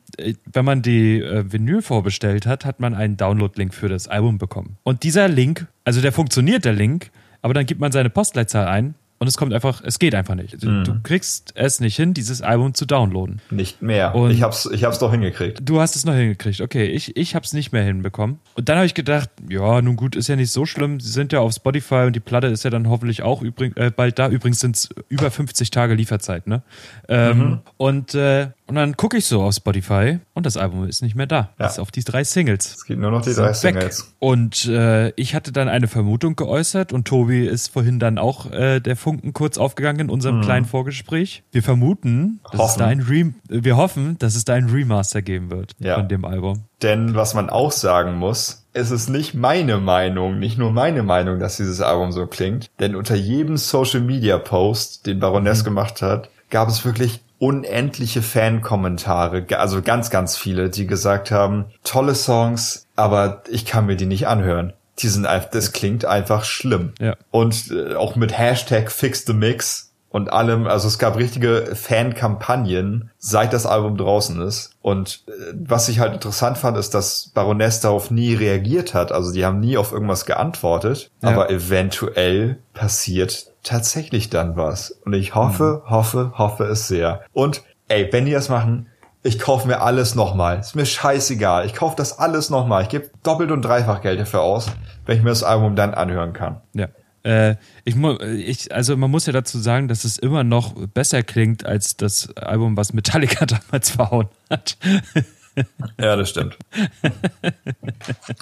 wenn man die äh, Vinyl vorbestellt hat, hat man einen Download-Link für das Album bekommen. Und dieser Link, also der funktioniert, der Link, aber dann gibt man seine Postleitzahl ein und es kommt einfach, es geht einfach nicht. Du, du kriegst es nicht hin, dieses Album zu downloaden. Nicht mehr. Und- ich hab's, ich hab's doch hingekriegt. Du hast es noch hingekriegt. Okay, ich, ich habe es nicht mehr hinbekommen. Und dann habe ich gedacht, ja, nun gut, ist ja nicht so schlimm. Sie sind ja auf Spotify und die Platte ist ja dann hoffentlich auch übrig, äh, bald da. Übrigens sind es über 50 Tage Lieferzeit, ne? Ähm, und, äh, und dann gucke ich so auf Spotify und das Album ist nicht mehr da. Ja. Ist auf die drei Singles. Es gibt nur noch die drei weg. Singles. Und äh, ich hatte dann eine Vermutung geäußert und Tobi ist vorhin dann auch äh, der Funken kurz aufgegangen in unserem kleinen Vorgespräch. Wir vermuten, dass es Mhm. Hoffen. da ein Re wir hoffen, dass es da ein Remaster geben wird Ja. von dem Album. Denn was man auch sagen muss, es ist nicht meine Meinung, nicht nur meine Meinung, dass dieses Album so klingt. Denn unter jedem Social Media Post, den Baroness gemacht hat, gab es wirklich unendliche Fankommentare, also ganz, ganz viele, die gesagt haben, tolle Songs, aber ich kann mir die nicht anhören. Die sind einfach, das klingt einfach schlimm. Ja. Und äh, auch mit Hashtag Fix the Mix und allem, also es gab richtige Fankampagnen, seit das Album draußen ist. Und äh, was ich halt interessant fand, ist, dass Baroness darauf nie reagiert hat. Also die haben nie auf irgendwas geantwortet. Ja. Aber eventuell passiert tatsächlich dann was. Und ich hoffe, hoffe, hoffe es sehr. Und ey, wenn die das machen, ich kaufe mir alles nochmal. Ist mir scheißegal. Ich kaufe das alles nochmal. Ich gebe doppelt und dreifach Geld dafür aus, wenn ich mir das Album dann anhören kann. Ja. Äh, ich, ich, also man muss ja dazu sagen, dass es immer noch besser klingt als das Album, was Metallica damals verhauen hat. Ja, das stimmt.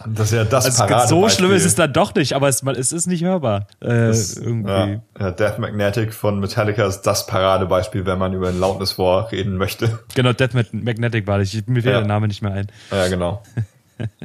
das ist ja das Also Paradebeispiel. so schlimm ist es dann doch nicht, aber es, es ist nicht hörbar. Äh, irgendwie. Ja, Death Magnetic von Metallica ist das Paradebeispiel, wenn man über ein Loudness War reden möchte. Genau, Death Mag- Magnetic war das. Ich, mir fällt Ja. der Name nicht mehr ein. Ja, genau.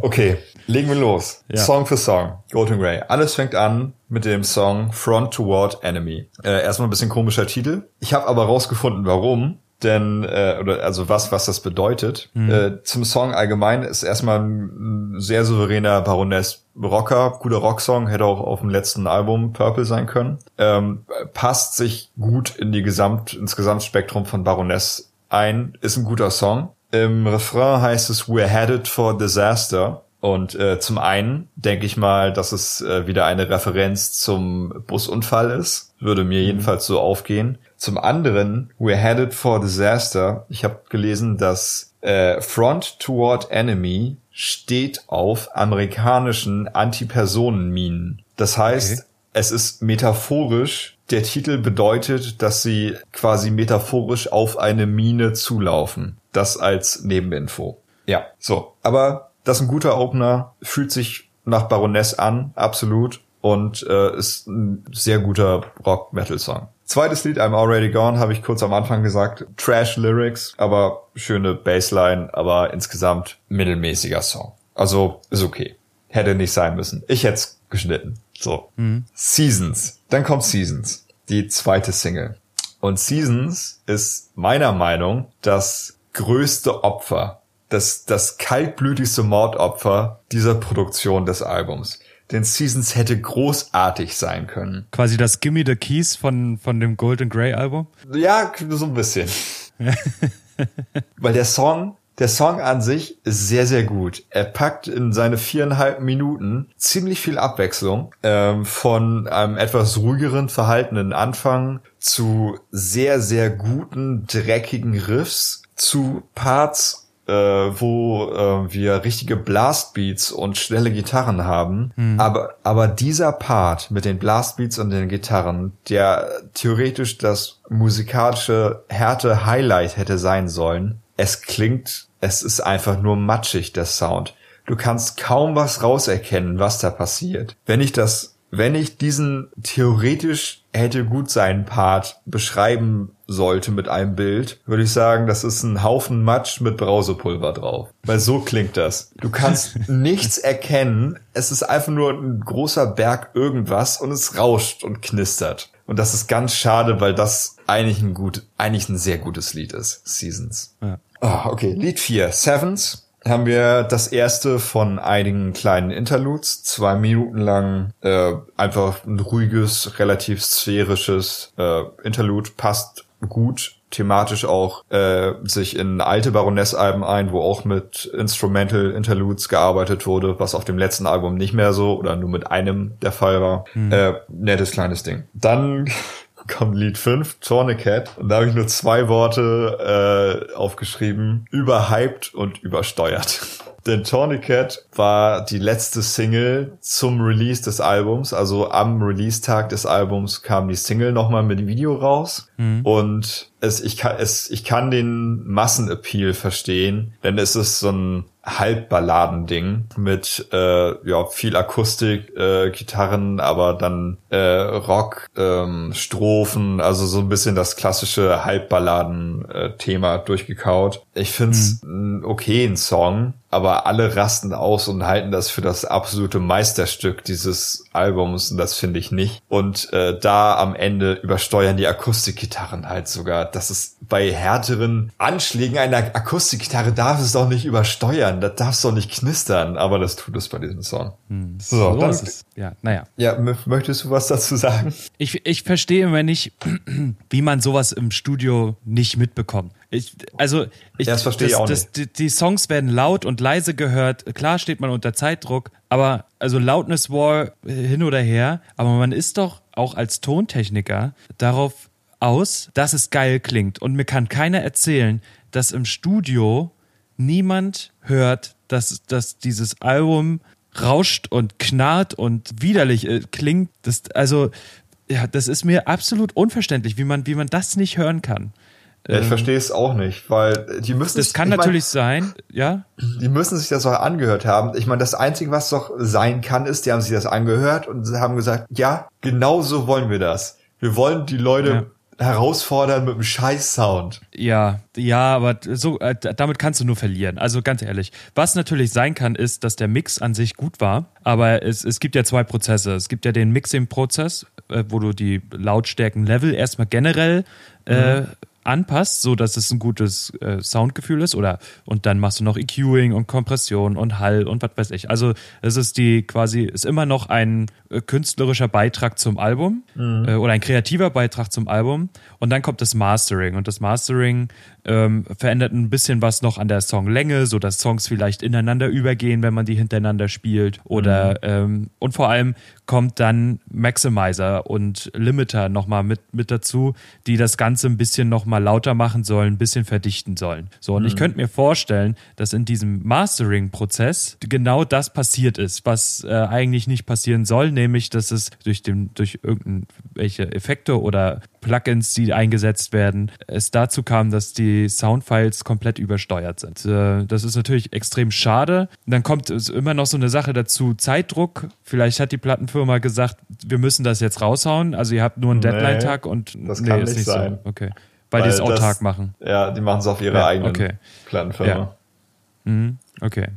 Okay, legen wir los. Ja. Song für Song. Golden Grey. Alles fängt an mit dem Song Front Toward Enemy. Äh, erstmal ein bisschen komischer Titel. Ich habe aber rausgefunden, warum. Denn, äh, oder also was, was das bedeutet. Äh, zum Song allgemein ist erstmal ein, ein sehr souveräner Baroness Rocker, guter Rocksong, hätte auch auf dem letzten Album Purple sein können. Ähm, passt sich gut in die Gesamt, ins Gesamtspektrum von Baroness ein, ist ein guter Song. Im Refrain heißt es We're headed for disaster. Und äh, zum einen denke ich mal, dass es äh, wieder eine Referenz zum Busunfall ist. Würde mir jedenfalls so aufgehen. Zum anderen, we're headed for disaster. Ich habe gelesen, dass äh, Front Toward Enemy steht auf amerikanischen Antipersonenminen. Das heißt, okay. es ist metaphorisch. Der Titel bedeutet, dass sie quasi metaphorisch auf eine Mine zulaufen. Das als Nebeninfo. Ja, so. Aber das ist ein guter Opener, fühlt sich nach Baroness an, absolut. Und äh, ist ein sehr guter Rock-Metal-Song. Zweites Lied, I'm Already Gone, habe ich kurz am Anfang gesagt. Trash Lyrics, aber schöne Bassline, aber insgesamt mittelmäßiger Song. Also ist okay. Hätte nicht sein müssen. Ich hätte es geschnitten. So. Mhm. Seasons. Dann kommt Seasons. Die zweite Single. Und Seasons ist meiner Meinung das größte Opfer das, das kaltblütigste Mordopfer dieser Produktion des Albums. Denn Seasons hätte großartig sein können. Quasi das Gimme the Keys von, von dem Golden Grey Album? Ja, so ein bisschen. Weil der Song, der Song an sich ist sehr, sehr gut. Er packt in seine viereinhalb Minuten ziemlich viel Abwechslung ähm, von einem etwas ruhigeren, verhaltenen Anfang zu sehr, sehr guten, dreckigen Riffs zu Parts äh, wo äh, wir richtige Blastbeats und schnelle Gitarren haben. Mhm. Aber, aber dieser Part mit den Blastbeats und den Gitarren, der theoretisch das musikalische Härte Highlight hätte sein sollen, es klingt, es ist einfach nur matschig, der Sound. Du kannst kaum was rauserkennen, was da passiert. Wenn ich das, wenn ich diesen theoretisch hätte gut sein Part beschreiben sollte mit einem Bild, würde ich sagen, das ist ein Haufen Matsch mit Brausepulver drauf. Weil so klingt das. Du kannst nichts erkennen. Es ist einfach nur ein großer Berg irgendwas und es rauscht und knistert. Und das ist ganz schade, weil das eigentlich ein gut, eigentlich ein sehr gutes Lied ist. Seasons. Ja. Oh, okay, Lied 4, Sevens haben wir das erste von einigen kleinen Interludes, zwei Minuten lang, äh, einfach ein ruhiges, relativ sphärisches äh, Interlude, passt gut thematisch auch äh, sich in alte Baroness-Alben ein, wo auch mit Instrumental Interludes gearbeitet wurde, was auf dem letzten Album nicht mehr so oder nur mit einem der Fall war. Mhm. Äh, nettes kleines Ding. Dann kommt Lied 5, Tourniquet. Und da habe ich nur zwei Worte äh, aufgeschrieben. Überhyped und übersteuert. Denn Tourniquet war die letzte Single zum Release des Albums. Also am Release-Tag des Albums kam die Single nochmal mit Video raus. Mhm. Und es, ich, kann, es, ich kann den Massenappeal verstehen, denn es ist so ein Halbballadending mit äh, ja viel Akustik, äh, Gitarren, aber dann äh, Rock, ähm, Strophen, also so ein bisschen das klassische Halbballaden-Thema äh, durchgekaut. Ich find's mhm. okay ein Song, aber alle rasten aus und halten das für das absolute Meisterstück dieses Albums und das finde ich nicht. Und äh, da am Ende übersteuern die Akustikgitarren halt sogar. Das ist bei härteren Anschlägen einer Akustikgitarre darf es doch nicht übersteuern, das darf es doch nicht knistern, aber das tut es bei diesem Song. Hm. So, so dann, ist es. Ja, naja. Ja, möchtest du was dazu sagen? Ich, ich verstehe immer nicht, wie man sowas im Studio nicht mitbekommt. Ich, also, ich, das verstehe das, ich auch das, nicht. Die, die, Songs werden laut und leise gehört. Klar steht man unter Zeitdruck, aber also Loudness War hin oder her. Aber man ist doch auch als Tontechniker darauf aus, dass es geil klingt. Und mir kann keiner erzählen, dass im Studio niemand hört, dass, dass dieses Album rauscht und knarrt und widerlich äh, klingt. Das, also, ja, das ist mir absolut unverständlich, wie man, wie man das nicht hören kann. Ja, ich ähm, verstehe es auch nicht, weil die müssen. Das kann natürlich mein, sein, ja. Die müssen sich das auch angehört haben. Ich meine, das Einzige, was doch sein kann, ist, die haben sich das angehört und haben gesagt, ja, genau so wollen wir das. Wir wollen die Leute ja herausfordern mit einem Scheiß-Sound. Ja, ja, aber so, äh, damit kannst du nur verlieren. Also ganz ehrlich. Was natürlich sein kann, ist, dass der Mix an sich gut war, aber es, es gibt ja zwei Prozesse. Es gibt ja den Mixing-Prozess, äh, wo du die Lautstärken-Level erstmal generell äh, mhm anpasst, so dass es ein gutes äh, Soundgefühl ist oder und dann machst du noch EQing und Kompression und Hall und was weiß ich. Also es ist die quasi ist immer noch ein äh, künstlerischer Beitrag zum Album mhm. äh, oder ein kreativer Beitrag zum Album und dann kommt das Mastering und das Mastering ähm, verändert ein bisschen was noch an der Songlänge, so dass Songs vielleicht ineinander übergehen, wenn man die hintereinander spielt oder mhm. ähm, und vor allem kommt dann Maximizer und Limiter nochmal mit, mit dazu, die das Ganze ein bisschen nochmal lauter machen sollen, ein bisschen verdichten sollen. So, und mhm. ich könnte mir vorstellen, dass in diesem Mastering-Prozess genau das passiert ist, was äh, eigentlich nicht passieren soll, nämlich, dass es durch, den, durch irgendwelche Effekte oder Plugins, die eingesetzt werden, es dazu kam, dass die Soundfiles komplett übersteuert sind. Äh, das ist natürlich extrem schade. Dann kommt es immer noch so eine Sache dazu, Zeitdruck. Vielleicht hat die Plattenfirma gesagt, wir müssen das jetzt raushauen. Also ihr habt nur einen nee, Deadline-Tag und das nee, kann nicht, nicht sein. So. Okay. Weil, Weil die es autark das, machen. Ja, die machen es auf ihre ja, eigenen okay. Plattenfirma. Ja. Mhm, okay.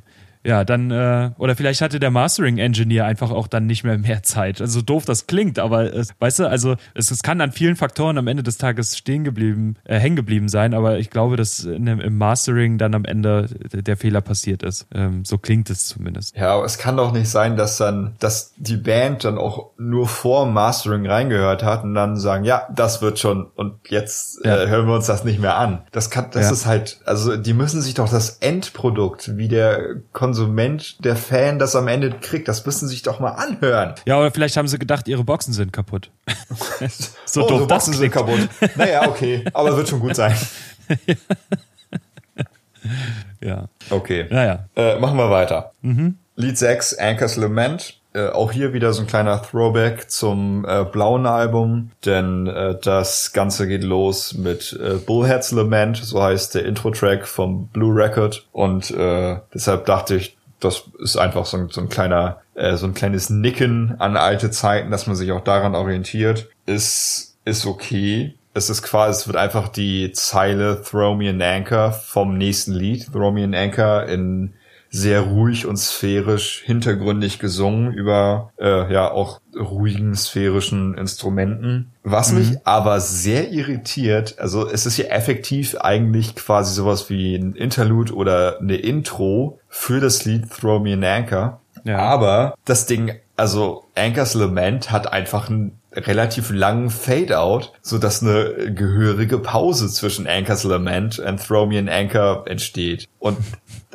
Ja, dann, äh, oder vielleicht hatte der Mastering-Engineer einfach auch dann nicht mehr mehr Zeit. Also doof das klingt, aber es, weißt du, also es, es kann an vielen Faktoren am Ende des Tages stehen geblieben, äh, hängen geblieben sein, aber ich glaube, dass in, im Mastering dann am Ende der Fehler passiert ist. Ähm, so klingt es zumindest. Ja, aber es kann doch nicht sein, dass dann, dass die Band dann auch nur vor Mastering reingehört hat und dann sagen, ja, das wird schon und jetzt ja. äh, hören wir uns das nicht mehr an. Das kann, das ja. ist halt, also die müssen sich doch das Endprodukt, wie der Kon Konsument, der Fan das am Ende kriegt. Das müssen sie sich doch mal anhören. Ja, oder vielleicht haben sie gedacht, ihre Boxen sind kaputt. so oh, doof so Boxen sind kaputt. Naja, okay. Aber wird schon gut sein. ja. Okay. Naja. Äh, machen wir weiter. Mhm. Lied 6, Anchor's Lament. Äh, auch hier wieder so ein kleiner Throwback zum äh, blauen Album, denn äh, das Ganze geht los mit äh, Bullheads Lament, so heißt der Intro-Track vom Blue Record und äh, deshalb dachte ich, das ist einfach so ein, so ein kleiner, äh, so ein kleines Nicken an alte Zeiten, dass man sich auch daran orientiert, ist, ist okay. Es ist quasi, es wird einfach die Zeile Throw Me an Anchor vom nächsten Lied, Throw Me an Anchor in sehr ruhig und sphärisch hintergründig gesungen über äh, ja auch ruhigen sphärischen Instrumenten. Was mhm. mich aber sehr irritiert, also es ist ja effektiv eigentlich quasi sowas wie ein Interlude oder eine Intro für das Lied Throw Me an Anchor. Ja. Aber das Ding, also Anchors Lament hat einfach einen relativ langen Fade-out, so dass eine gehörige Pause zwischen Anchors Lament und Throw Me an Anchor entsteht. Und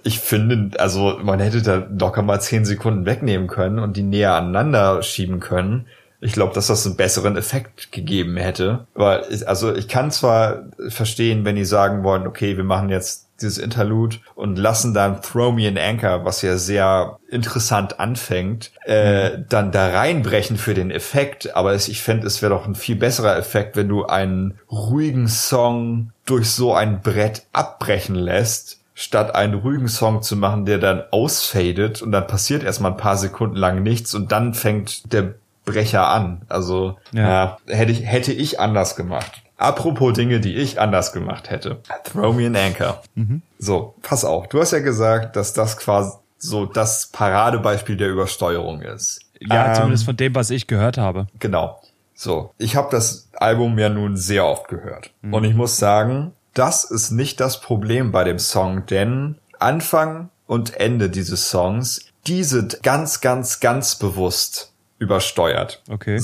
ich finde, also man hätte da locker mal zehn Sekunden wegnehmen können und die näher aneinander schieben können. Ich glaube, dass das einen besseren Effekt gegeben hätte. Weil, also ich kann zwar verstehen, wenn die sagen wollen, okay, wir machen jetzt dieses Interlude und lassen dann Throw Me an Anchor, was ja sehr interessant anfängt, äh, mhm. dann da reinbrechen für den Effekt. Aber es, ich fände, es wäre doch ein viel besserer Effekt, wenn du einen ruhigen Song durch so ein Brett abbrechen lässt statt einen ruhigen Song zu machen, der dann ausfadet und dann passiert erstmal ein paar Sekunden lang nichts und dann fängt der Brecher an. Also ja. ja hätte ich hätte ich anders gemacht. Apropos Dinge, die ich anders gemacht hätte. Throw me an anchor. Mhm. So, pass auf. Du hast ja gesagt, dass das quasi so das Paradebeispiel der Übersteuerung ist. Ja, ähm, zumindest von dem, was ich gehört habe. Genau. So, ich habe das Album ja nun sehr oft gehört. Mhm. Und ich muss sagen, das ist nicht das Problem bei dem Song, denn Anfang und Ende dieses Songs, die sind ganz, ganz, ganz bewusst übersteuert. Okay.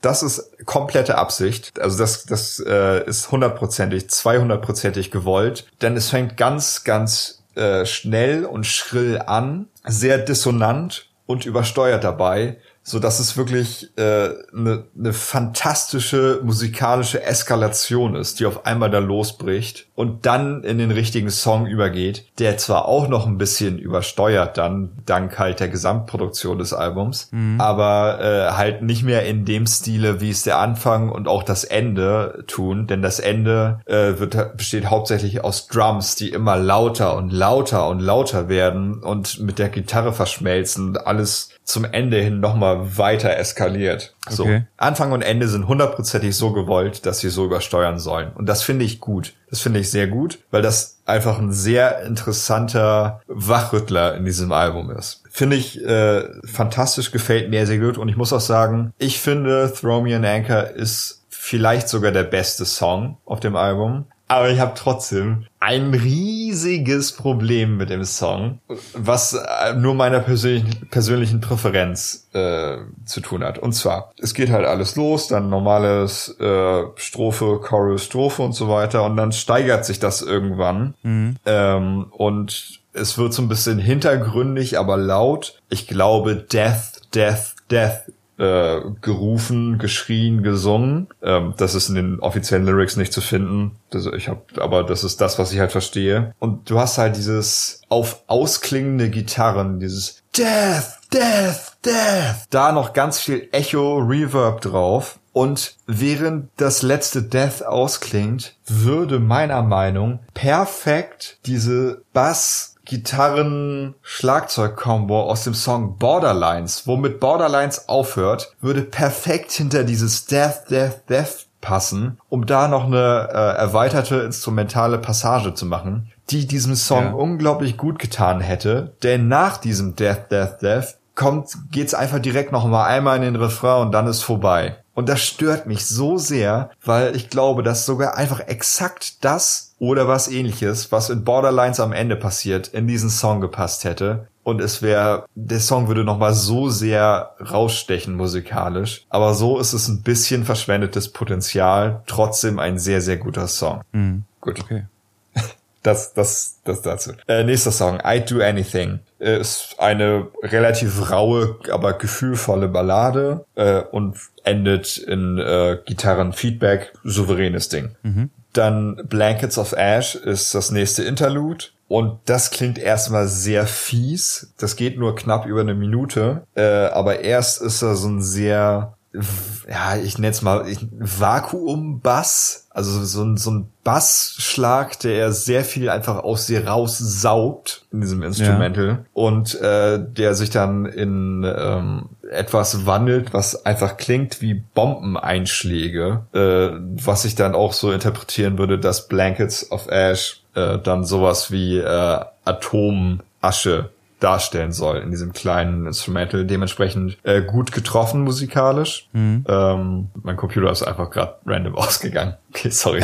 Das ist komplette Absicht. Also das, das äh, ist hundertprozentig, zweihundertprozentig gewollt. Denn es fängt ganz, ganz äh, schnell und schrill an, sehr dissonant und übersteuert dabei so dass es wirklich eine äh, ne, ne fantastische musikalische Eskalation ist, die auf einmal da losbricht und dann in den richtigen Song übergeht, der zwar auch noch ein bisschen übersteuert dann dank halt der Gesamtproduktion des Albums, mhm. aber äh, halt nicht mehr in dem Stile, wie es der Anfang und auch das Ende tun, denn das Ende äh, wird besteht hauptsächlich aus Drums, die immer lauter und lauter und lauter werden und mit der Gitarre verschmelzen und alles zum Ende hin nochmal weiter eskaliert. So. Okay. Anfang und Ende sind hundertprozentig so gewollt, dass sie so übersteuern sollen. Und das finde ich gut. Das finde ich sehr gut, weil das einfach ein sehr interessanter Wachrüttler in diesem Album ist. Finde ich äh, fantastisch, gefällt mir sehr gut. Und ich muss auch sagen, ich finde Throw Me an Anchor ist vielleicht sogar der beste Song auf dem Album. Aber ich habe trotzdem ein riesiges Problem mit dem Song, was äh, nur meiner persönlichen, persönlichen Präferenz äh, zu tun hat. Und zwar, es geht halt alles los, dann normales äh, Strophe, Chorus, Strophe und so weiter. Und dann steigert sich das irgendwann. Mhm. Ähm, und es wird so ein bisschen hintergründig, aber laut. Ich glaube, Death, Death, Death äh, gerufen, geschrien, gesungen. Ähm, das ist in den offiziellen Lyrics nicht zu finden. Das, ich hab, aber das ist das, was ich halt verstehe. Und du hast halt dieses auf ausklingende Gitarren, dieses Death, Death, Death. Da noch ganz viel Echo, Reverb drauf. Und während das letzte Death ausklingt, würde meiner Meinung perfekt diese Bass Gitarren-Schlagzeug-Kombo aus dem Song Borderlines, womit Borderlines aufhört, würde perfekt hinter dieses Death, Death, Death passen, um da noch eine äh, erweiterte instrumentale Passage zu machen, die diesem Song ja. unglaublich gut getan hätte, denn nach diesem Death, Death, Death kommt, geht's einfach direkt noch mal einmal in den Refrain und dann ist vorbei. Und das stört mich so sehr, weil ich glaube, dass sogar einfach exakt das oder was ähnliches, was in Borderlines am Ende passiert, in diesen Song gepasst hätte. Und es wäre, der Song würde nochmal so sehr rausstechen musikalisch. Aber so ist es ein bisschen verschwendetes Potenzial. Trotzdem ein sehr, sehr guter Song. Mhm. Gut. Okay. Das, das, das dazu. Äh, nächster Song, I Do Anything, ist eine relativ raue, aber gefühlvolle Ballade äh, und endet in äh, Gitarrenfeedback, souveränes Ding. Mhm. Dann Blankets of Ash ist das nächste Interlude. Und das klingt erstmal sehr fies. Das geht nur knapp über eine Minute. Äh, aber erst ist er so ein sehr ja, ich nenne es mal Vakuum-Bass, also so ein, so ein Bassschlag, der sehr viel einfach aus dir raussaugt in diesem Instrumental ja. und äh, der sich dann in ähm, etwas wandelt, was einfach klingt wie Bombeneinschläge, äh, was ich dann auch so interpretieren würde, dass Blankets of Ash äh, dann sowas wie äh, Atomasche darstellen soll in diesem kleinen Instrumental. Dementsprechend äh, gut getroffen musikalisch. Mhm. Ähm, mein Computer ist einfach gerade random ausgegangen. Okay, sorry.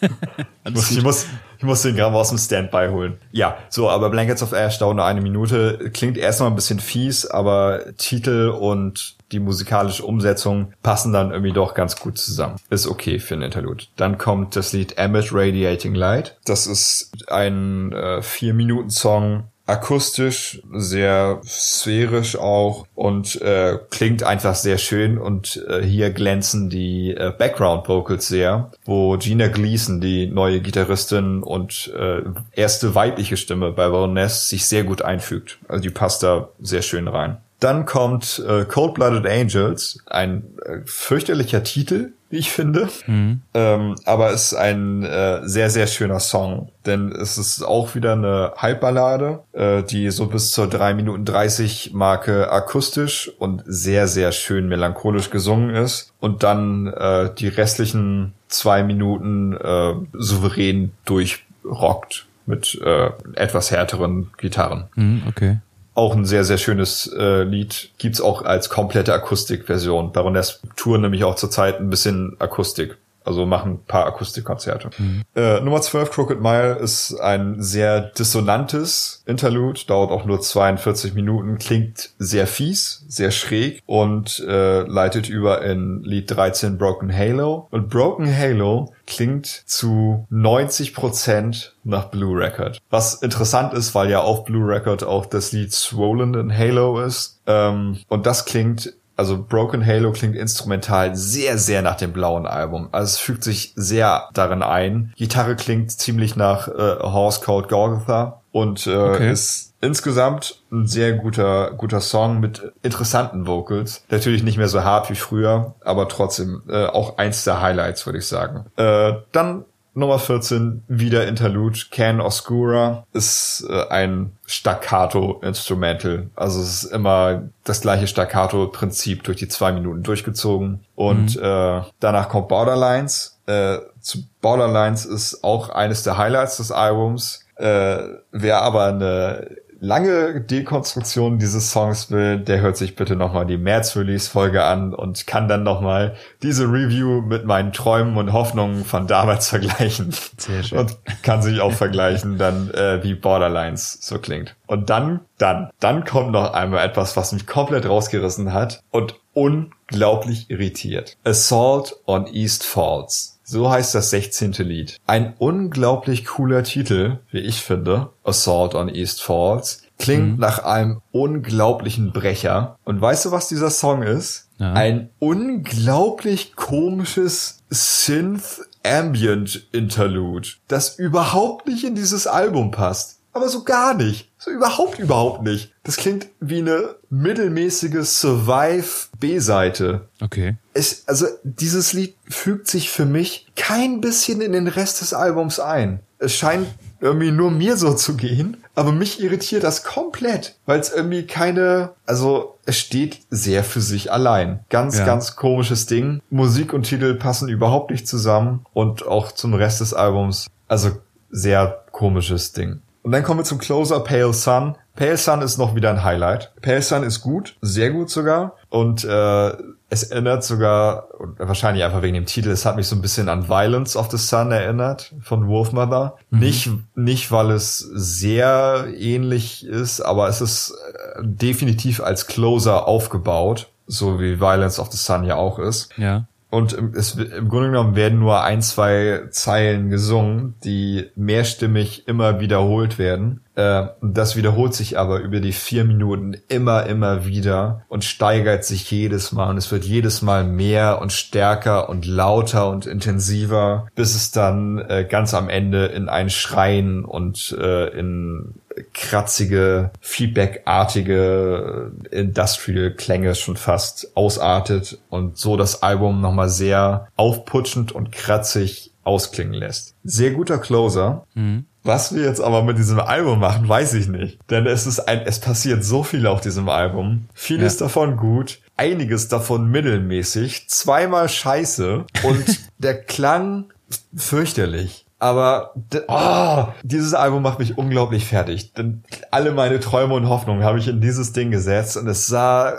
ich, muss, ich, muss, ich muss den gerade aus dem Standby holen. Ja, so, aber Blankets of Ash dauert nur eine Minute. Klingt erstmal ein bisschen fies, aber Titel und die musikalische Umsetzung passen dann irgendwie doch ganz gut zusammen. Ist okay für ein Interlude. Dann kommt das Lied Emmet Radiating Light. Das ist ein äh, vier Minuten Song akustisch, sehr sphärisch auch und äh, klingt einfach sehr schön und äh, hier glänzen die äh, Background Vocals sehr, wo Gina Gleason, die neue Gitarristin und äh, erste weibliche Stimme bei Baroness sich sehr gut einfügt. Also die passt da sehr schön rein. Dann kommt äh, Cold Blooded Angels, ein äh, fürchterlicher Titel, wie ich finde. Mhm. Ähm, aber es ist ein äh, sehr, sehr schöner Song. Denn es ist auch wieder eine Halbballade, äh, die so bis zur 3 Minuten 30 Marke akustisch und sehr, sehr schön melancholisch gesungen ist. Und dann äh, die restlichen zwei Minuten äh, souverän durchrockt mit äh, etwas härteren Gitarren. Mhm, okay. Auch ein sehr, sehr schönes äh, Lied. Gibt's auch als komplette Akustikversion. Baroness touren nämlich auch zurzeit ein bisschen Akustik. Also machen ein paar Akustikkonzerte. Mhm. Äh, Nummer 12, Crooked Mile, ist ein sehr dissonantes Interlude, dauert auch nur 42 Minuten, klingt sehr fies, sehr schräg und äh, leitet über in Lied 13 Broken Halo. Und Broken Halo klingt zu 90 Prozent nach Blue Record. Was interessant ist, weil ja auf Blue Record auch das Lied Swollen in Halo ist. Ähm, und das klingt also Broken Halo klingt instrumental sehr, sehr nach dem blauen Album. Also es fügt sich sehr darin ein. Gitarre klingt ziemlich nach äh, Horse Called Golgotha und äh, okay. ist insgesamt ein sehr guter, guter Song mit interessanten Vocals. Natürlich nicht mehr so hart wie früher, aber trotzdem äh, auch eins der Highlights, würde ich sagen. Äh, dann Nummer 14, wieder Interlude, Can Oscura, ist äh, ein Staccato-Instrumental. Also es ist immer das gleiche Staccato-Prinzip durch die zwei Minuten durchgezogen. Und mhm. äh, danach kommt Borderlines. Äh, zu Borderlines ist auch eines der Highlights des Albums. Äh, Wer aber eine lange Dekonstruktion dieses Songs will, der hört sich bitte nochmal die März-Release-Folge an und kann dann nochmal diese Review mit meinen Träumen und Hoffnungen von damals vergleichen. Sehr schön. Und kann sich auch vergleichen dann, äh, wie Borderlines so klingt. Und dann, dann, dann kommt noch einmal etwas, was mich komplett rausgerissen hat und unglaublich irritiert. Assault on East Falls. So heißt das 16. Lied. Ein unglaublich cooler Titel, wie ich finde. Assault on East Falls. Klingt mhm. nach einem unglaublichen Brecher. Und weißt du, was dieser Song ist? Ja. Ein unglaublich komisches Synth Ambient Interlude, das überhaupt nicht in dieses Album passt. Aber so gar nicht. So überhaupt, überhaupt nicht. Das klingt wie eine mittelmäßige Survive B-Seite. Okay. Es, also dieses Lied fügt sich für mich kein bisschen in den Rest des Albums ein. Es scheint irgendwie nur mir so zu gehen, aber mich irritiert das komplett, weil es irgendwie keine, also es steht sehr für sich allein. Ganz, ja. ganz komisches Ding. Musik und Titel passen überhaupt nicht zusammen und auch zum Rest des Albums. Also sehr komisches Ding. Und dann kommen wir zum Closer Pale Sun. Pale Sun ist noch wieder ein Highlight. Pale Sun ist gut, sehr gut sogar. Und äh, es erinnert sogar, wahrscheinlich einfach wegen dem Titel, es hat mich so ein bisschen an Violence of the Sun erinnert von Wolfmother. Mhm. Nicht, nicht weil es sehr ähnlich ist, aber es ist äh, definitiv als Closer aufgebaut, so wie Violence of the Sun ja auch ist. Ja. Und es, im Grunde genommen werden nur ein, zwei Zeilen gesungen, die mehrstimmig immer wiederholt werden. Äh, das wiederholt sich aber über die vier Minuten immer, immer wieder und steigert sich jedes Mal. Und es wird jedes Mal mehr und stärker und lauter und intensiver, bis es dann äh, ganz am Ende in ein Schreien und äh, in kratzige, Feedback-artige Industrial-Klänge schon fast ausartet und so das Album nochmal sehr aufputschend und kratzig ausklingen lässt. Sehr guter Closer. Mhm. Was wir jetzt aber mit diesem Album machen, weiß ich nicht. Denn es ist ein, es passiert so viel auf diesem Album. Vieles ja. davon gut, einiges davon mittelmäßig, zweimal scheiße und der Klang fürchterlich. Aber oh, dieses Album macht mich unglaublich fertig. Denn alle meine Träume und Hoffnungen habe ich in dieses Ding gesetzt und es sah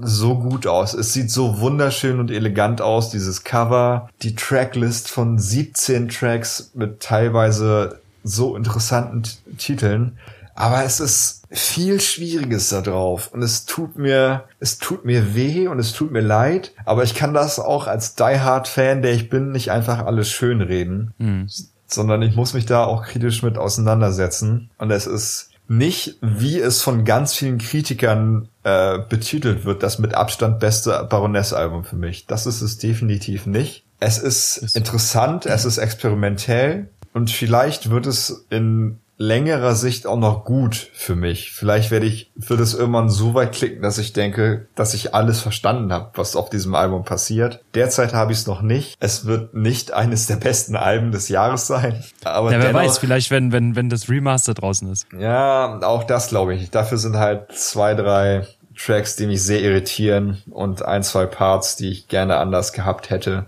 so gut aus. Es sieht so wunderschön und elegant aus, dieses Cover, die Tracklist von 17 Tracks mit teilweise so interessanten Titeln. Aber es ist viel Schwieriges da drauf und es tut mir, es tut mir weh und es tut mir leid, aber ich kann das auch als Die Hard Fan, der ich bin, nicht einfach alles schön reden. Mhm sondern ich muss mich da auch kritisch mit auseinandersetzen. Und es ist nicht, wie es von ganz vielen Kritikern äh, betitelt wird, das mit Abstand beste Baroness-Album für mich. Das ist es definitiv nicht. Es ist, ist interessant, es ist experimentell und vielleicht wird es in längerer Sicht auch noch gut für mich. Vielleicht werde ich für das irgendwann so weit klicken, dass ich denke, dass ich alles verstanden habe, was auf diesem Album passiert. Derzeit habe ich es noch nicht. Es wird nicht eines der besten Alben des Jahres sein. Aber ja, wer dennoch, weiß, vielleicht wenn, wenn, wenn das Remaster draußen ist. Ja, auch das glaube ich. Dafür sind halt zwei, drei Tracks, die mich sehr irritieren und ein, zwei Parts, die ich gerne anders gehabt hätte.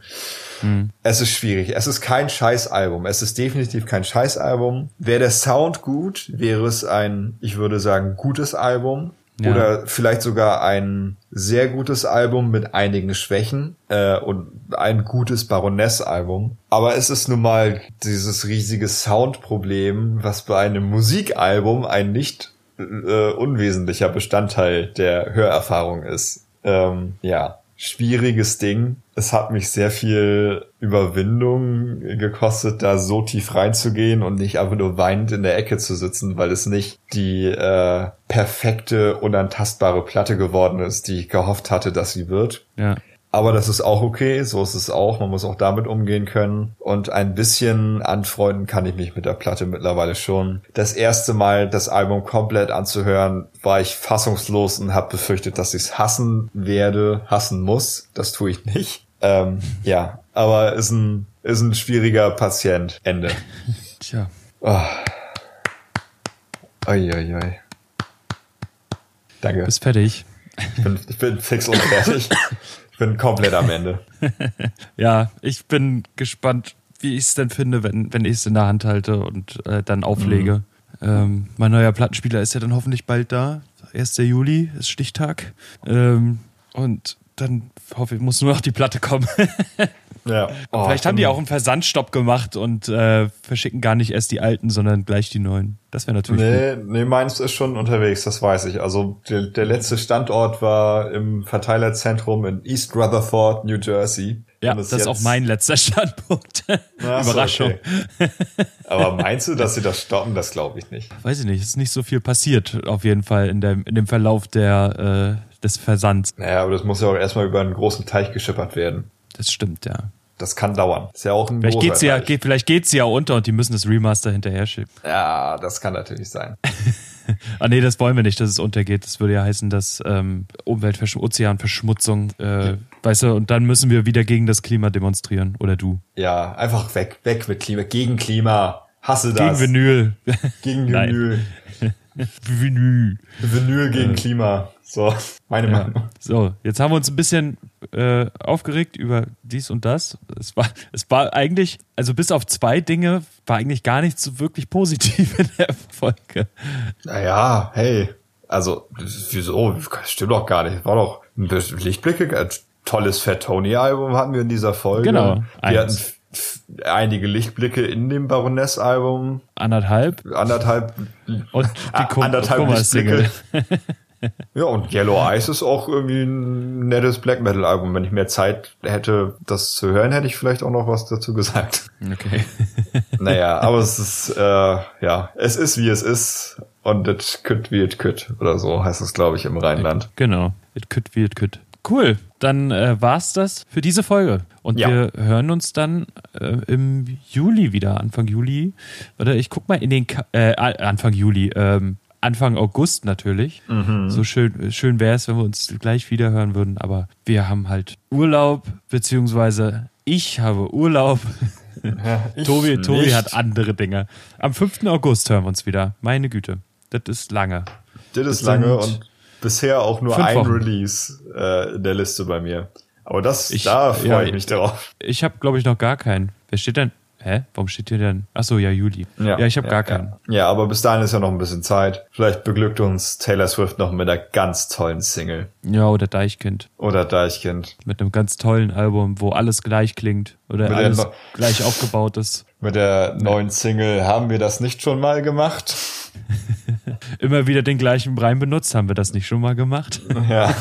Mhm. Es ist schwierig. Es ist kein Scheißalbum. Es ist definitiv kein Scheißalbum. Wäre der Sound gut, wäre es ein, ich würde sagen, gutes Album. Ja. Oder vielleicht sogar ein sehr gutes Album mit einigen Schwächen äh, und ein gutes Baroness-Album. Aber es ist nun mal dieses riesige Soundproblem, was bei einem Musikalbum ein nicht äh, unwesentlicher Bestandteil der Hörerfahrung ist. Ähm, ja, schwieriges Ding. Es hat mich sehr viel Überwindung gekostet, da so tief reinzugehen und nicht einfach nur weinend in der Ecke zu sitzen, weil es nicht die äh, perfekte, unantastbare Platte geworden ist, die ich gehofft hatte, dass sie wird. Ja. Aber das ist auch okay, so ist es auch. Man muss auch damit umgehen können. Und ein bisschen anfreunden kann ich mich mit der Platte mittlerweile schon. Das erste Mal das Album komplett anzuhören, war ich fassungslos und habe befürchtet, dass ich es hassen werde, hassen muss. Das tue ich nicht. Ähm, ja, aber ist ein, ist ein schwieriger Patient. Ende. Tja. Oh. Oi, oi, oi. Danke. Bist fertig. Ich bin, ich bin fix und fertig. Ich bin komplett am Ende. ja, ich bin gespannt, wie ich es denn finde, wenn, wenn ich es in der Hand halte und äh, dann auflege. Mhm. Ähm, mein neuer Plattenspieler ist ja dann hoffentlich bald da. 1. Juli ist Stichtag. Ähm, und dann hoffe ich, muss nur noch die Platte kommen. Ja. Oh, Vielleicht haben die auch einen Versandstopp gemacht und äh, verschicken gar nicht erst die alten, sondern gleich die neuen. Das wäre natürlich. Nee, gut. nee, meins ist schon unterwegs, das weiß ich. Also der, der letzte Standort war im Verteilerzentrum in East Rutherford, New Jersey. Ja, das ist auch mein letzter Standpunkt. Ach Überraschung. okay. Aber meinst du, dass sie das stoppen? Das glaube ich nicht. Weiß ich nicht. Es ist nicht so viel passiert, auf jeden Fall in dem, in dem Verlauf der, äh, des Versands. Naja, aber das muss ja auch erstmal über einen großen Teich geschippert werden. Das stimmt, ja. Das kann dauern. Ist ja auch ein vielleicht geht's ja, geht, vielleicht geht's ja unter und die müssen das Remaster hinterher schicken. Ja, das kann natürlich sein. ah nee, das wollen wir nicht, dass es untergeht. Das würde ja heißen, dass ähm, Umweltverschmutzung, Ozeanverschmutzung, äh, weißt du, und dann müssen wir wieder gegen das Klima demonstrieren. Oder du. Ja, einfach weg, weg mit Klima, gegen Klima. Hasse das. Gegen Vinyl. Gegen Vinyl. Vinyl. Vinyl gegen. Klima. So, meine ja. Meinung. So, jetzt haben wir uns ein bisschen äh, aufgeregt über dies und das. Es war, es war eigentlich, also bis auf zwei Dinge, war eigentlich gar nichts so wirklich positiv in der Folge. Naja, hey, also, wieso? Das stimmt doch gar nicht. War doch ein Lichtblicke, tolles Fat Tony-Album hatten wir in dieser Folge. Genau. Wir hatten einige Lichtblicke in dem Baroness-Album. Anderthalb. Anderthalb. Und die anderthalb Lichtblicke. Ja, und Yellow Eyes ist auch irgendwie ein nettes Black Metal Album. Wenn ich mehr Zeit hätte, das zu hören, hätte ich vielleicht auch noch was dazu gesagt. Okay. naja, aber es ist, äh, ja, es ist wie es ist und it could wie it could oder so heißt es, glaube ich, im Rheinland. Genau, it could wie it could. Cool, dann äh, war's das für diese Folge. Und ja. wir hören uns dann äh, im Juli wieder, Anfang Juli. Oder ich guck mal in den, Ka äh, Anfang Juli, ähm, Anfang August natürlich. Mhm. So schön, schön wäre es, wenn wir uns gleich wieder hören würden. Aber wir haben halt Urlaub, beziehungsweise ich habe Urlaub. Ja, Tobi, Tobi hat andere Dinge. Am 5. August hören wir uns wieder. Meine Güte. Das ist lange. Das ist das lange und bisher auch nur ein Wochen. Release äh, in der Liste bei mir. Aber das, ich, da freue ja, ich mich drauf. Ich habe, glaube ich, noch gar keinen. Wer steht denn? Hä? Warum steht hier denn? Achso, ja, Juli. Ja, ja ich habe ja, gar keinen. Ja. ja. aber bis dahin ist ja noch ein bisschen Zeit. Vielleicht beglückt uns Taylor Swift noch mit einer ganz tollen Single. Ja, oder Deichkind. Oder Deichkind. Mit einem ganz tollen Album, wo alles gleich klingt. Oder mit alles gleich aufgebaut ist. Mit der neuen Single haben wir das nicht schon mal gemacht? Immer wieder den gleichen Brein benutzt, haben wir das nicht schon mal gemacht? Ja.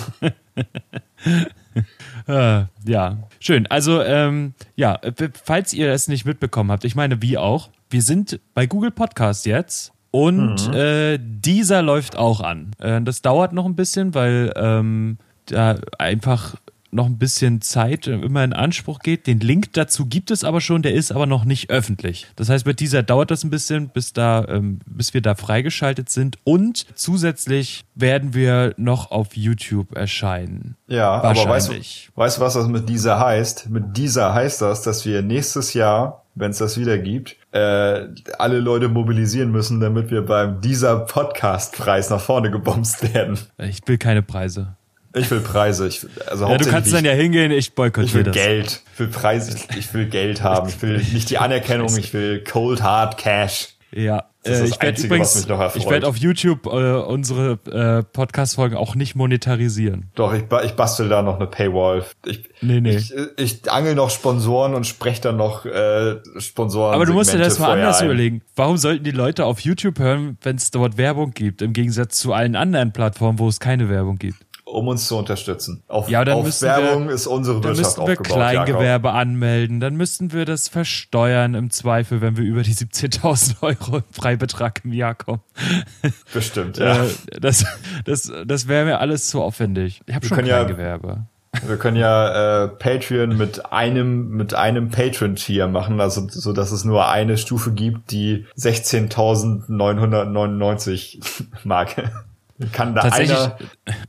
äh, ja, schön. Also, ähm, ja, falls ihr es nicht mitbekommen habt, ich meine, wie auch, wir sind bei Google Podcast jetzt und mhm. äh, dieser läuft auch an. Äh, das dauert noch ein bisschen, weil ähm, da einfach noch ein bisschen Zeit immer in Anspruch geht. Den Link dazu gibt es aber schon, der ist aber noch nicht öffentlich. Das heißt, bei dieser dauert das ein bisschen, bis da, ähm, bis wir da freigeschaltet sind. Und zusätzlich werden wir noch auf YouTube erscheinen. Ja, aber weißt, weißt du, was das mit dieser heißt? Mit dieser heißt das, dass wir nächstes Jahr wenn es das wieder gibt, äh, alle Leute mobilisieren müssen, damit wir beim dieser Podcast-Preis nach vorne gebomst werden. Ich will keine Preise. Ich will Preise. Ich, also ja, du kannst dann ja hingehen, ich boykottiere Ich will das. Geld. Ich will Preise. Ich, ich will Geld haben. Ich will nicht die Anerkennung. Ich will Cold Hard Cash. Ja, das ist das ich werde übrigens, ich werde auf YouTube äh, unsere äh, Podcast-Folgen auch nicht monetarisieren. Doch, ich, ich bastel da noch eine Paywall. Ich, nee, nee. Ich, ich angel noch Sponsoren und spreche dann noch äh, Sponsoren. Aber du musst dir das mal anders ein. überlegen. Warum sollten die Leute auf YouTube hören, wenn es dort Werbung gibt, im Gegensatz zu allen anderen Plattformen, wo es keine Werbung gibt? Um uns zu unterstützen. Auf, ja, dann auf Werbung wir, ist unsere Wirtschaft aufgebaut. Dann müssten wir Kleingewerbe Jakob. anmelden, dann müssten wir das versteuern im Zweifel, wenn wir über die 17.000 Euro Freibetrag im Jahr kommen. Bestimmt, ja. Äh, das das, das wäre mir alles zu aufwendig. Ich habe schon Kleingewerbe. Ja, wir können ja äh, Patreon mit einem mit einem Patron-Tier machen, also so dass es nur eine Stufe gibt, die 16.999 Marke. Kann da einer,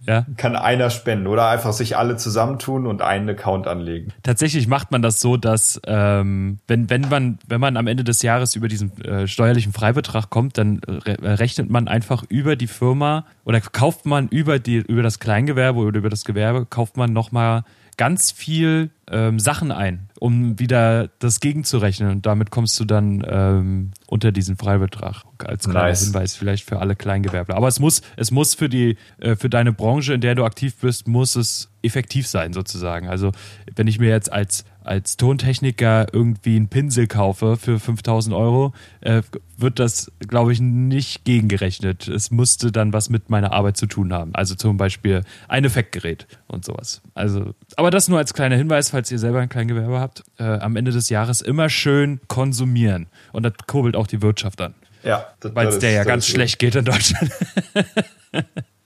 ja. kann einer spenden oder einfach sich alle zusammentun und einen Account anlegen. Tatsächlich macht man das so, dass ähm, wenn, wenn man, wenn man am Ende des Jahres über diesen äh, steuerlichen Freibetrag kommt, dann re rechnet man einfach über die Firma oder kauft man über die, über das Kleingewerbe oder über das Gewerbe, kauft man nochmal ganz viel ähm, Sachen ein, um wieder das gegenzurechnen. Und damit kommst du dann ähm, unter diesen Freibetrag als kleiner nice. Hinweis vielleicht für alle Kleingewerbler. Aber es muss, es muss für die, äh, für deine Branche, in der du aktiv bist, muss es effektiv sein sozusagen. Also wenn ich mir jetzt als als Tontechniker irgendwie einen Pinsel kaufe für 5000 Euro, äh, wird das, glaube ich, nicht gegengerechnet. Es musste dann was mit meiner Arbeit zu tun haben. Also zum Beispiel ein Effektgerät und sowas. Also, aber das nur als kleiner Hinweis, falls ihr selber ein Kleingewerbe habt. Äh, am Ende des Jahres immer schön konsumieren. Und das kurbelt auch die Wirtschaft an. Ja, weil es der ja ganz schlecht geht in Deutschland.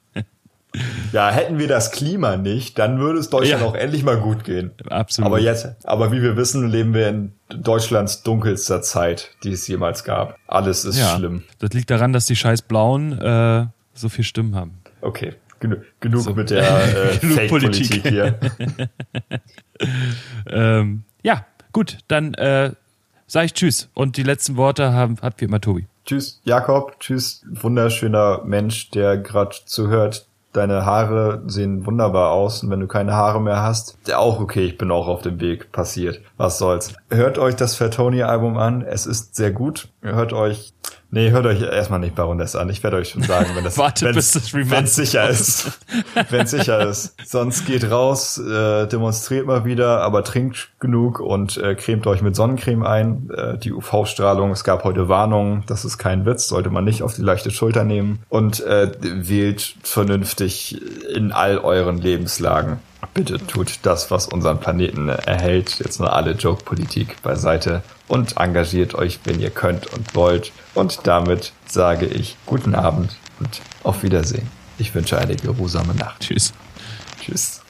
Ja, hätten wir das Klima nicht, dann würde es Deutschland ja. auch endlich mal gut gehen. Absolut. Aber jetzt, aber wie wir wissen, leben wir in Deutschlands dunkelster Zeit, die es jemals gab. Alles ist ja, schlimm. Das liegt daran, dass die scheiß Blauen äh, so viel Stimmen haben. Okay, Genu genug so. mit der äh, Fake-Politik hier. ähm, ja, gut, dann äh, sage ich Tschüss. Und die letzten Worte haben, hat wie immer Tobi. Tschüss, Jakob. Tschüss, wunderschöner Mensch, der gerade zuhört deine Haare sehen wunderbar aus und wenn du keine Haare mehr hast, auch okay, ich bin auch auf dem Weg passiert. Was soll's. Hört euch das Fatoni Album an, es ist sehr gut. Hört euch Nee, hört euch erstmal nicht Baroness an. Ich werde euch schon sagen, wenn das Warte, bis das wenn's sicher ist. wenn sicher ist. Sonst geht raus, äh, demonstriert mal wieder, aber trinkt genug und äh, cremt euch mit Sonnencreme ein. Äh, die UV-Strahlung, es gab heute Warnungen, das ist kein Witz, sollte man nicht auf die leichte Schulter nehmen. Und äh, wählt vernünftig in all euren Lebenslagen bitte tut das, was unseren Planeten erhält. Jetzt nur alle Joke-Politik beiseite und engagiert euch, wenn ihr könnt und wollt. Und damit sage ich guten Abend und auf Wiedersehen. Ich wünsche eine geruhsame Nacht. Tschüss. Tschüss.